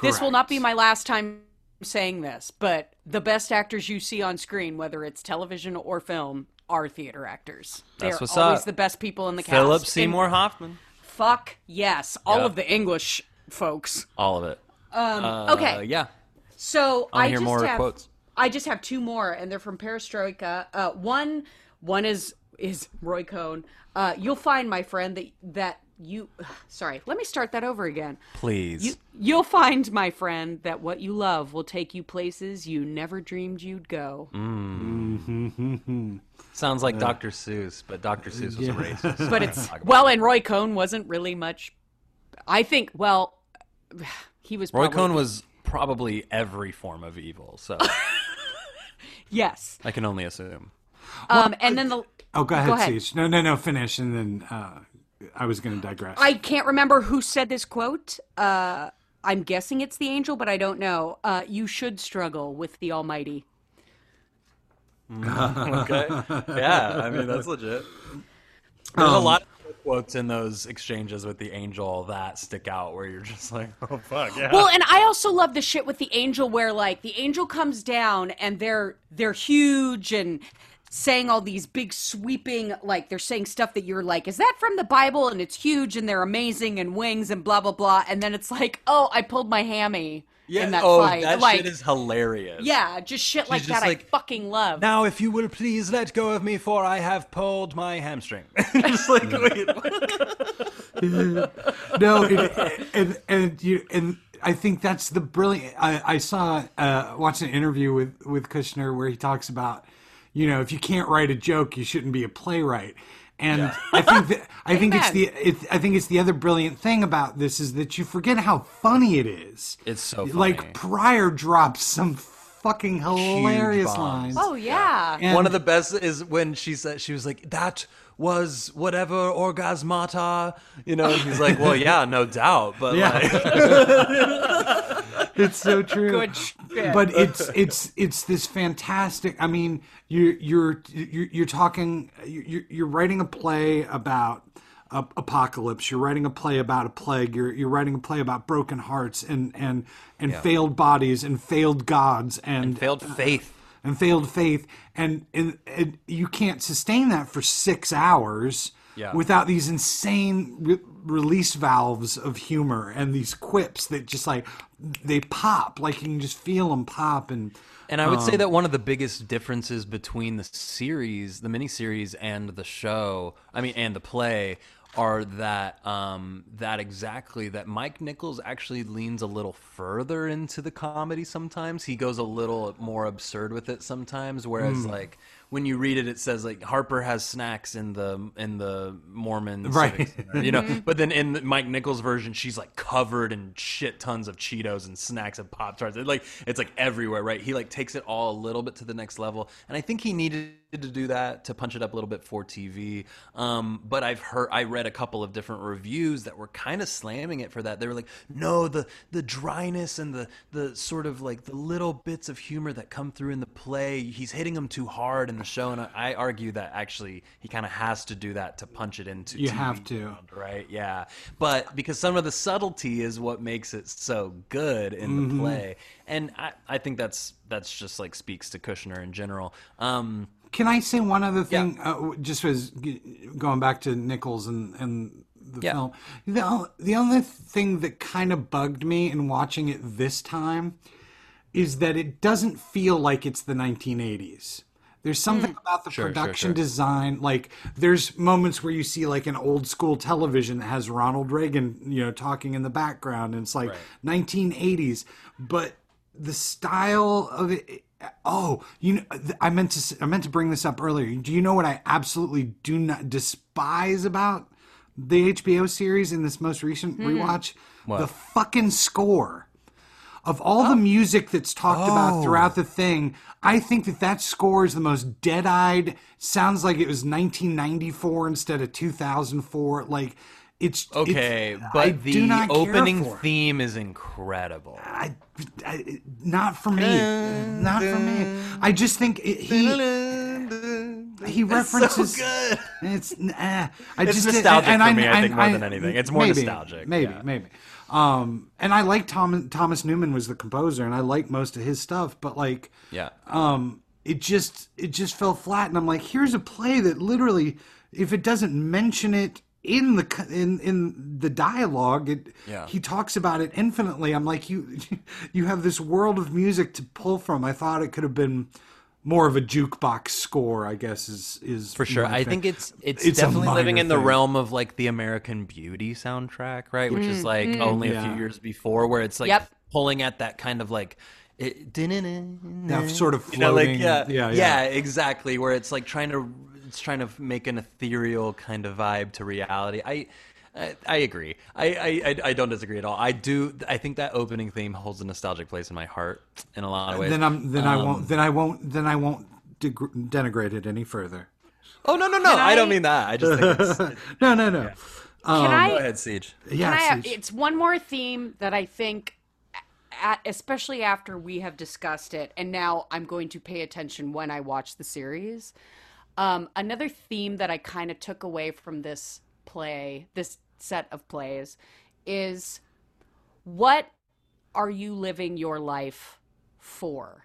this will not be my last time saying this, but the best actors you see on screen, whether it's television or film, are theater actors. That's They're what's always up. the best people in the cast. Philip And Seymour Hoffman, fuck yes, all Yep. of the English folks. all of it. Um, Uh, okay, yeah, So I I hear just more have quotes. I just have two more, and they're from Perestroika. Uh, one one is is Roy Cohn. Uh, you'll find, my friend, that that you. Sorry, let me start that over again. please. You, you'll find, my friend, that what you love will take you places you never dreamed you'd go. Sounds like Dr. Seuss, but Dr. Seuss was a racist. But it's well, and Roy Cohn wasn't really much. I think. Well, he was. Roy probably- Cohn was probably every form of evil, so Yes. I can only assume. Um, and then the. oh, go ahead, go ahead. No, no, no. Finish, and then uh, I was going to digress. I can't remember who said this quote. Uh, I'm guessing it's the angel, but I don't know. Uh, you should struggle with the Almighty. Okay. Yeah, I mean that's legit. There's Um, a lot of quotes in those exchanges with the angel that stick out where you're just like, oh fuck, yeah. Well, and I also love the shit with the angel where like the angel comes down and they're they're huge and saying all these big sweeping like they're saying stuff that you're like, is that from the Bible? And it's huge and they're amazing and wings and blah blah blah. And then it's like, oh, I pulled my hammy in that oh, fight. that like, shit is hilarious. yeah, just shit like just that. like, I fucking love. Now, if you will please let go of me, for I have pulled my hamstring. just like, wait. no, it, and and you and I think that's the brilliant. I, I saw uh, watched an interview with with Kushner where he talks about, you know, if you can't write a joke, you shouldn't be a playwright. And I think that I think it's the it, I think it's the other brilliant thing about this is that you forget how funny it is. It's so funny. Like Prior drops some fucking hilarious lines. oh yeah. And- One of the best is when she said she was like that was whatever orgasmata, you know. And he's like, well, yeah, no doubt, but Yeah. like, it's so true. Good shit. But it's it's it's this fantastic. I mean, you you're you're, you're talking. You're, you're writing a play about a, apocalypse. You're writing a play about a plague. You're you're writing a play about broken hearts and and and failed bodies and failed gods and failed uh, faith. and failed faith and, and and you can't sustain that for six hours Yeah. without these insane re- release valves of humor and these quips that just like they pop like you can just feel them pop and And I would say that one of the biggest differences between the series, the miniseries, and the show, I mean, and the play, are that um, that exactly that Mike Nichols actually leans a little further into the comedy. Sometimes he goes a little more absurd with it. Sometimes, whereas like when you read it, it says like Harper has snacks in the in the Mormon Right. Center, you know. Mm-hmm. But then in the Mike Nichols version, she's like covered in shit tons of Cheetos and snacks and Pop Tarts. It, like it's like everywhere, right? He like takes it all a little bit to the next level, and I think he needed to do that to punch it up a little bit for TV. Um, but I've heard, I read a couple of different reviews that were kind of slamming it for that. They were like, no, the the dryness and the the sort of like the little bits of humor that come through in the play, he's hitting them too hard, in the show, and I, I argue that actually he kind of has to do that to punch it into. You TV have to. right? Yeah, but because some of the subtlety is what makes it so good in Mm-hmm. the play, and I, I think that's that's just like speaks to Kushner in general. Um, Can I say one other thing? Uh, just as going back to Nichols and and the Yeah. film, the the only thing that kind of bugged me in watching it this time is that it doesn't feel like it's the 1980s. There's something about the Sure, sure, production sure. design. Like, there's moments where you see like an old school television that has Ronald Reagan, you know, talking in the background, and it's like 1980s. But the style of it. Oh, you know, I meant to. I meant to bring this up earlier. Do you know what I absolutely do not despise about the HBO series in this most recent hmm. rewatch? The fucking score of all the oh. music that's talked about oh. throughout the thing, I think that that score is the most dead-eyed. Sounds like it was 1994 instead of 2004. Like it's okay, it's- but I the do not care opening theme is incredible. I, I, not for me. Not for me. I just think it, he he references. good. It's uh, I It's just nostalgic and for me, I think, more than anything. It's more maybe, nostalgic, Maybe, yeah. maybe. Um, and I like Tom, Thomas Newman was the composer, and I like most of his stuff. But like, Yeah. um, it just it just fell flat, and I'm like, here's a play that literally, if it doesn't mention it in the in in the dialogue, it Yeah. he talks about it infinitely. I'm like, you you have this world of music to pull from. I thought it could have been more of a jukebox score. I guess is is For sure. I think it's it's, It's definitely living minor in the thing. realm of like the American Beauty soundtrack, right? Which is mm, like mm. only a few years before where it's like Yep. pulling at that kind of like it, that sort of you know, like floating. yeah, yeah, yeah, exactly. Where it's like trying to it's trying to make an ethereal kind of vibe to reality. I I, I agree. I, I I I don't disagree at all. I do. I think that opening theme holds a nostalgic place in my heart in a lot of ways. Then I'm then I Um, won't then I won't then I won't degr- denigrate it any further. Oh no no no! I, I- don't mean that. I just think it's. No, no, no. Can I? Go ahead, Siege. Yeah, Can I, Siege. it's one more theme that I think, at, especially after we have discussed it, and now I'm going to pay attention when I watch the series. Um, another theme that I kind of took away from this play, this set of plays, is what are you living your life for?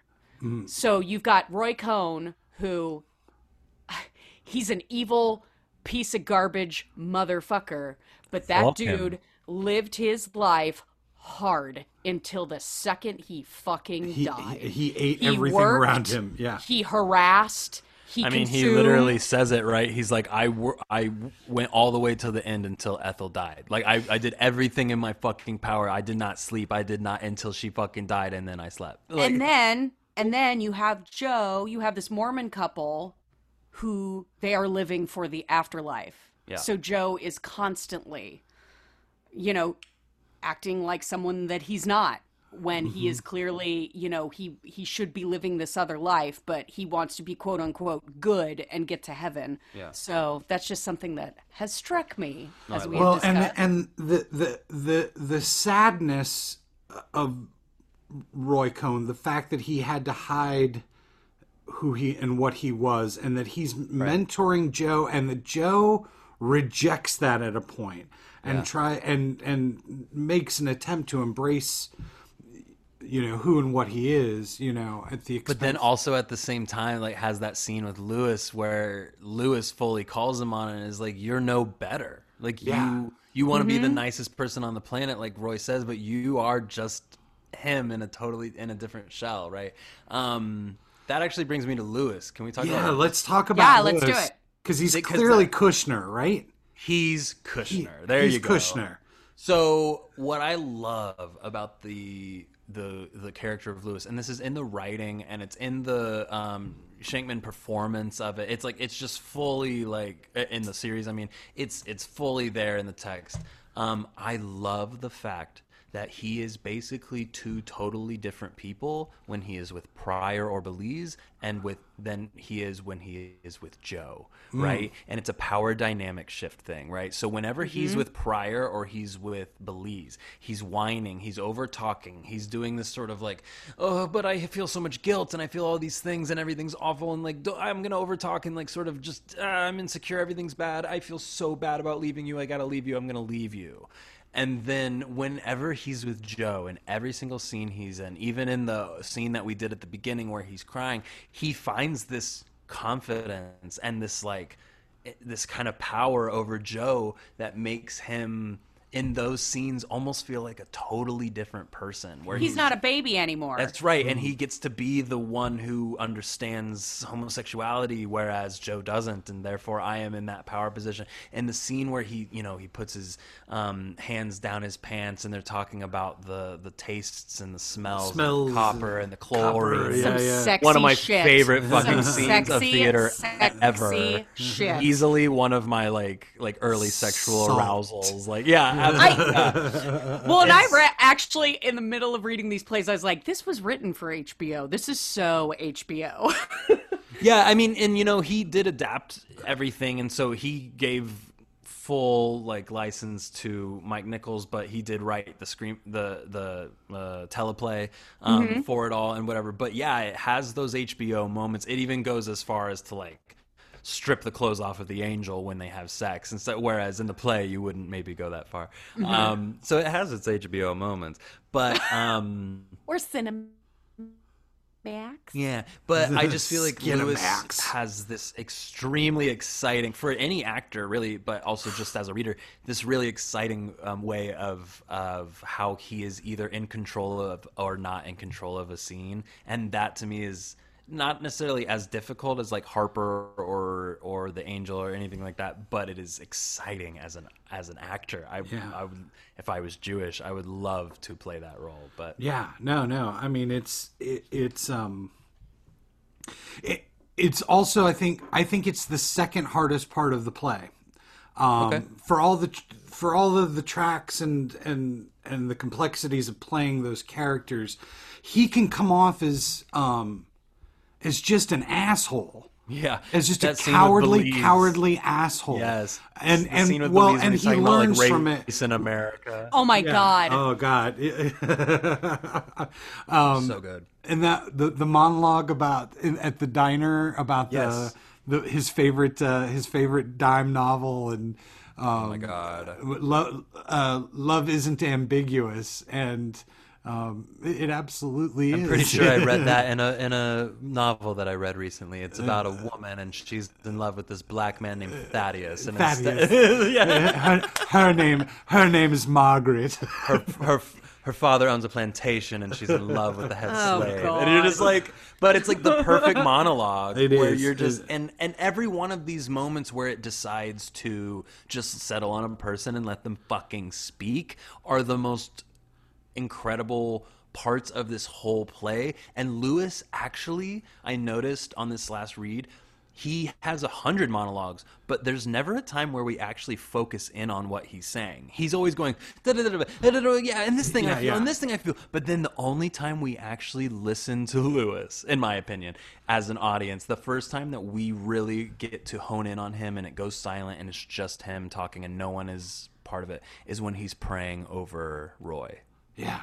So you've got Roy Cohn, who he's an evil piece of garbage motherfucker, but that Fuck him. dude lived his life hard until the second he fucking he, died. he, he ate He everything worked, around him. Yeah. He harassed. He I mean, he literally says it right. He's like, I, wor- I went all the way to the end until Ethel died. Like, I, I did everything in my fucking power. I did not sleep. I did not until she fucking died, and then I slept. Like, and then and then you have Joe, you have this Mormon couple who they are living for the afterlife. Yeah. So Joe is constantly you know acting like someone that he's not when he Mm-hmm. is clearly, you know, he he should be living this other life, but he wants to be quote unquote good and get to heaven. Yeah. So that's just something that has struck me as I we well, and discussed. and the the the the sadness of Roy Cohn, the fact that he had to hide who he and what he was, and that he's mentoring Joe, and that Joe rejects that at a point and try and and makes an attempt to embrace you know who and what he is you know at the expense But then also at the same time, like has that scene with Louis where Louis fully calls him on it and is like, "You're no better. Like Yeah. you, you want to be the nicest person on the planet, like Roy says, but you are just him in a totally in a different shell, right?" Um, that actually brings me to Louis. Can we talk yeah about? let's talk about Yeah, let's do it. because he's Because clearly that- kushner right He's Kushner. there he's you go. kushner So what I love about the the the character of Louis, and this is in the writing, and it's in the um, Shenkman performance of it. It's like it's just fully like in the series. I mean, it's it's fully there in the text. Um, I love the fact that he is basically two totally different people when he is with Prior or Belize and with than he is when he is with Joe, right? And it's a power dynamic shift thing, right? So whenever he's with Prior or he's with Belize, he's whining, he's over talking, he's doing this sort of like, oh, but I feel so much guilt and I feel all these things and everything's awful and like I'm gonna over talk and like sort of just uh, I'm insecure, everything's bad, I feel so bad about leaving you, I gotta leave you, I'm gonna leave you. And then whenever he's with Joe in every single scene he's in, even in the scene that we did at the beginning where he's crying, he finds this confidence and this like eh, this kind of power over Joe that makes him in those scenes almost feel like a totally different person where He's not a baby anymore. that's right, and he gets to be the one who understands homosexuality, whereas Joe doesn't, and therefore I am in that power position. And the scene where he, you know, he puts his um, hands down his pants, and they're talking about the the tastes and the smells, Smells of copper and and the copper, chlorine. yeah, Some yeah. sexy One of my shit. favorite Some fucking scenes of theater sexy ever. Shit. Easily one of my like like early sexual Salt. arousals. Like yeah, absolutely. Well, and I re- actually, in the middle of reading these plays, I was like, this was written for HBO. This is so HBO. Yeah, I mean, and you know, he did adapt everything, and so he gave full like license to Mike Nichols, but he did write the screen, the the uh, teleplay um, for it all and whatever. But yeah, it has those HBO moments. It even goes as far as to like strip the clothes off of the angel when they have sex, and so whereas in the play you wouldn't maybe go that far. Um, so it has its HBO moments, but. Um, Or Cinemax. yeah, but I just feel like Louis has this extremely exciting for any actor, really, but also just as a reader, this really exciting um, way of of how he is either in control of or not in control of a scene, and that to me is not necessarily as difficult as like Harper or or the Angel or anything like that, but it is exciting as an as an actor. I, Yeah. I would if I was Jewish, I would love to play that role, but Yeah, no, no. I mean, it's it, it's um, it, it's also I think I think it's the second hardest part of the play. Um, Okay. For all the for all of the tracks and and and the complexities of playing those characters, he can come off as um, as just an asshole. yeah, As just a cowardly, cowardly asshole. Yes, and The and scene with well, and he talking about, like, learns from it. race in America. oh my Yeah. God. Oh God. um, so good. and that the the monologue about in, at the diner about Yes. the, the his favorite uh, his favorite dime novel and um, Oh my god. love uh, love isn't ambiguous and um, it, it absolutely is. I'm pretty sure I read that in a in a novel that I read recently. It's uh, about a uh, woman and she's in love with this black man named uh, Thaddeus. And Thaddeus. instead- yeah. her, her name her name is Margaret. her her her father owns a plantation and she's in love with the head Oh, slave. God. And you're just like but it's like the perfect monologue It where is. you're just and and every one of these moments where it decides to just settle on a person and let them fucking speak are the most incredible parts of this whole play. And Louis actually, I noticed on this last read, he has a hundred monologues, but there's never a time where we actually focus in on what he's saying. He's always going, "Da-da-da-da, yeah, and this thing I feel, yeah. and this thing I feel. But then the only time we actually listen to Louis, in my opinion, as an audience, the first time that we really get to hone in on him and it goes silent and it's just him talking and no one is part of it, is when he's praying over Roy. Yeah.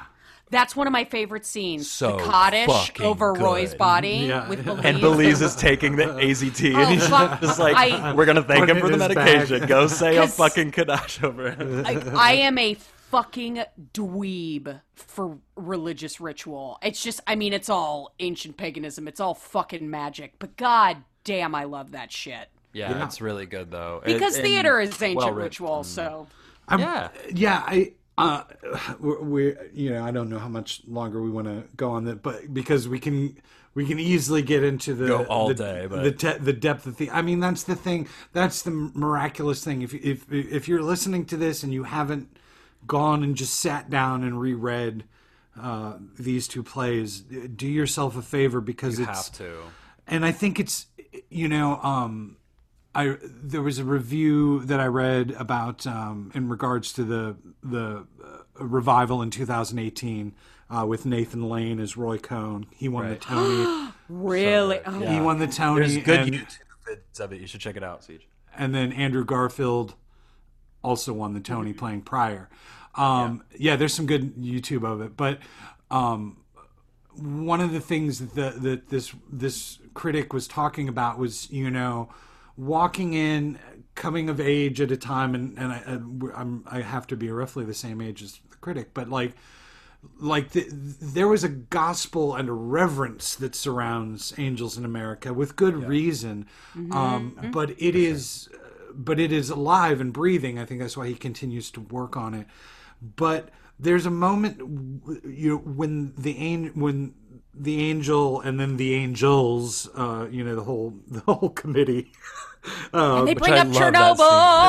That's one of my favorite scenes. So the cottage fucking over good. Roy's body Yeah. with Belize. And Belize is taking the AZT, Oh, and he's fuck. just like, I- "We're gonna thank him for the medication. bag. Go say a fucking Kaddish over him." I, I am a fucking dweeb for religious ritual. It's just, I mean, it's all ancient paganism. It's all fucking magic. But god damn, I love that shit. Yeah, it's really good though. Because It- theater is ancient well-written. ritual, mm. so. I'm- Yeah. yeah i uh we you know i don't know how much longer we want to go on that but because we can we can easily get into the Go all the, day, but- the te- the depth of the i mean that's the thing that's the miraculous thing if if if you're listening to this and you haven't gone and just sat down and reread uh these two plays do yourself a favor because You it's have to. and I think it's you know um I there was a review that I read about um, in regards to the the uh, revival in 2018 uh, with Nathan Lane as Roy Cohn. He won the Tony. Really? Oh, He won the Tony. There's good and, YouTube vids of it. You should check it out, Siege. and then Andrew Garfield also won the Tony playing Prior. Um, yeah. there's some good YouTube of it, but um, one of the things that the, that this this critic was talking about was you know walking in coming of age at a time and and I, I'm I have to be roughly the same age as the critic but like like the, there was a gospel and a reverence that surrounds angels in America with good reason. Um, but it is but it is alive and breathing. I think that's why he continues to work on it. But there's a moment you know when the angel when the angel and then the angels uh you know the whole the whole committee And they bring up Chernobyl.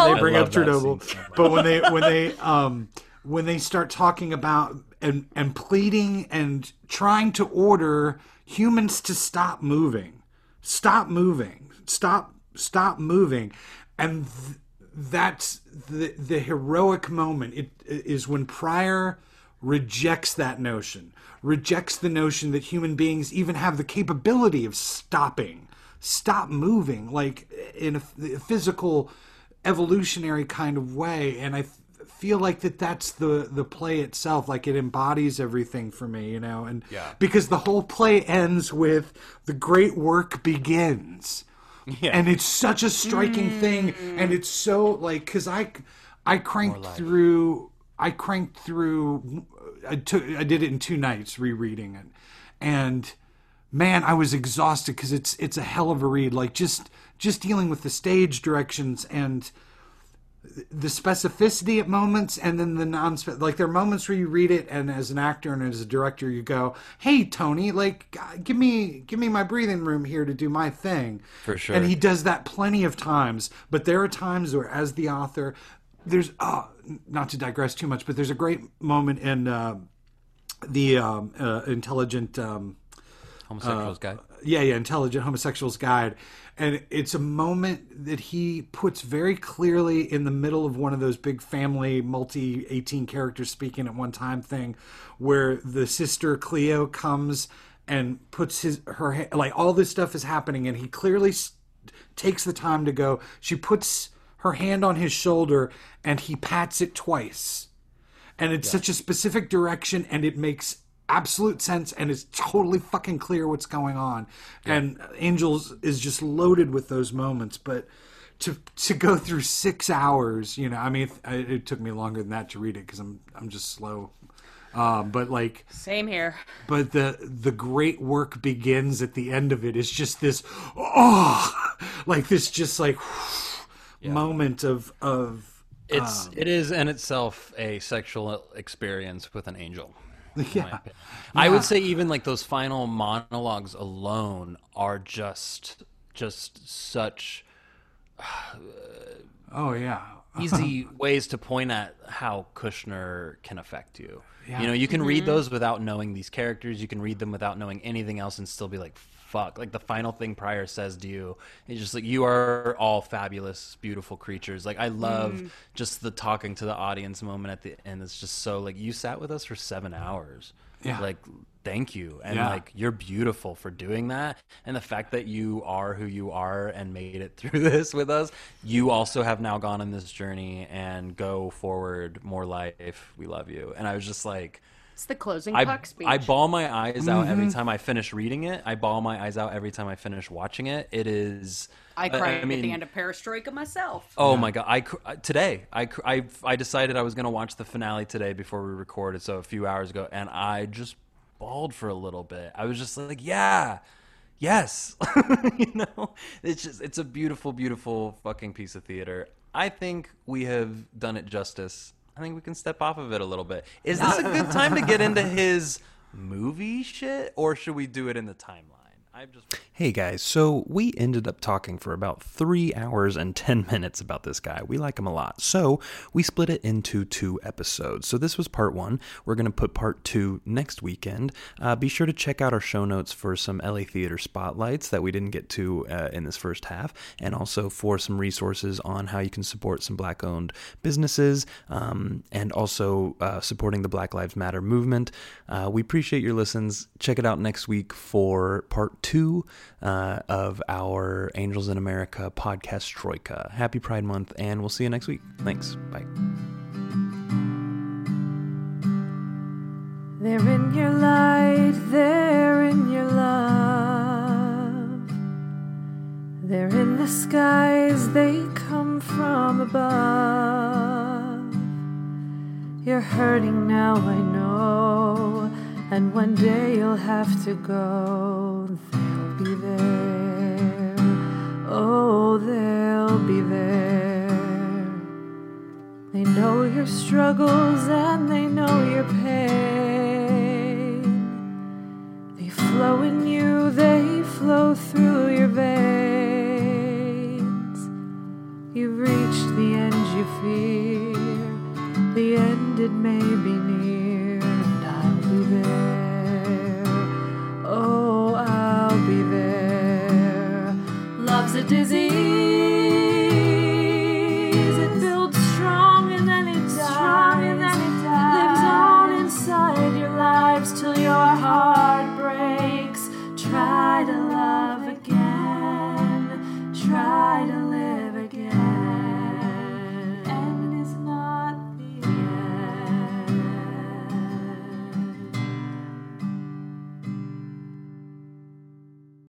scene. they bring up Chernobyl. scene so much. but when they when they um when they start talking about and and pleading and trying to order humans to stop moving, stop moving, stop stop moving, and th- that's the the heroic moment. It is when Prior rejects that notion, rejects the notion that human beings even have the capability of stopping, stop moving, like in a, physical, evolutionary kind of way. And I feel like that that's the the play itself, like it embodies everything for me, you know. And Yeah. because the whole play ends with the great work begins yeah. and it's such a striking hmm. thing and it's so like because i i cranked through i cranked through i took i did it in two nights rereading it and man i was exhausted because it's it's a hell of a read like just just dealing with the stage directions and the specificity at moments and then the non like there are moments where you read it and as an actor and as a director you go hey tony like give me give me my breathing room here to do my thing For sure. and he does that plenty of times but there are times where as the author there's oh, not to digress too much but there's a great moment in uh, the um, uh, intelligent um, Homosexuals guy. yeah, yeah, Intelligent Homosexuals Guide. And it's a moment that he puts very clearly in the middle of one of those big family, multi 18 characters speaking at one time thing, where the sister Cleo comes and puts his, her, like all this stuff is happening, and he clearly s- takes the time to go. She puts her hand on his shoulder and he pats it twice. And it's such a specific direction and it makes absolute sense and it's totally fucking clear what's going on. And angels is just loaded with those moments but to to go through six hours you know i mean it, it took me longer than that to read it because i'm i'm just slow. Um, but like Same here. but the the great work begins at the end of it. it is just this oh like this just like moment of of It's um, it is in itself a sexual experience with an angel. yeah I would say even like those final monologues alone are just just such oh yeah easy ways to point at how Kushner can affect you. You know, you can read mm-hmm. those without knowing these characters. You can read them without knowing anything else and still be like, fuck. Like the final thing Prior says to you is just like, you are all fabulous, beautiful creatures. Like, I love mm-hmm. just the talking to the audience moment at the end. It's just so like, you sat with us for seven hours. Yeah. Like, thank you. And Yeah. like, you're beautiful for doing that. And the fact that you are who you are and made it through this with us, you also have now gone on this journey and go forward more life. We love you. And I was just like, It's the closing I, puck speech. I ball my eyes out every Mm-hmm. time I finish reading it. I ball my eyes out every time I finish watching it. It is. I cried at mean, the end of Perestroika myself. Oh my god! I uh, today I, I I decided I was gonna watch the finale today before we recorded, so a few hours ago, and I just bawled for a little bit. I was just like, yeah, yes, you know, it's just it's a beautiful, beautiful fucking piece of theater. I think we have done it justice. I think we can step off of it a little bit. Is this a good time to get into his movie shit, or should we do it in the timeline? Hey guys, so we ended up talking for about three hours and 10 minutes about this guy. We like him a lot. So we split it into two episodes. So this was part one. We're going to put part two next weekend. Uh, be sure to check out our show notes for some LA Theater spotlights that we didn't get to uh, in this first half, and also for some resources on how you can support some black owned businesses um, and also uh, supporting the Black Lives Matter movement. Uh, we appreciate your listens. Check it out next week for part two uh, of our Angels in America podcast Troika. Happy Pride Month, and we'll see you next week. Thanks. Bye. They're in your light, they're in your love. They're in the skies, they come from above. You're hurting now, I know, and one day you'll have to go. They'll be there, oh, they'll be there. They know your struggles and they know your pain. They flow in you, they flow through your veins. You've reached the end you fear, the end it may be near, Love's a disease,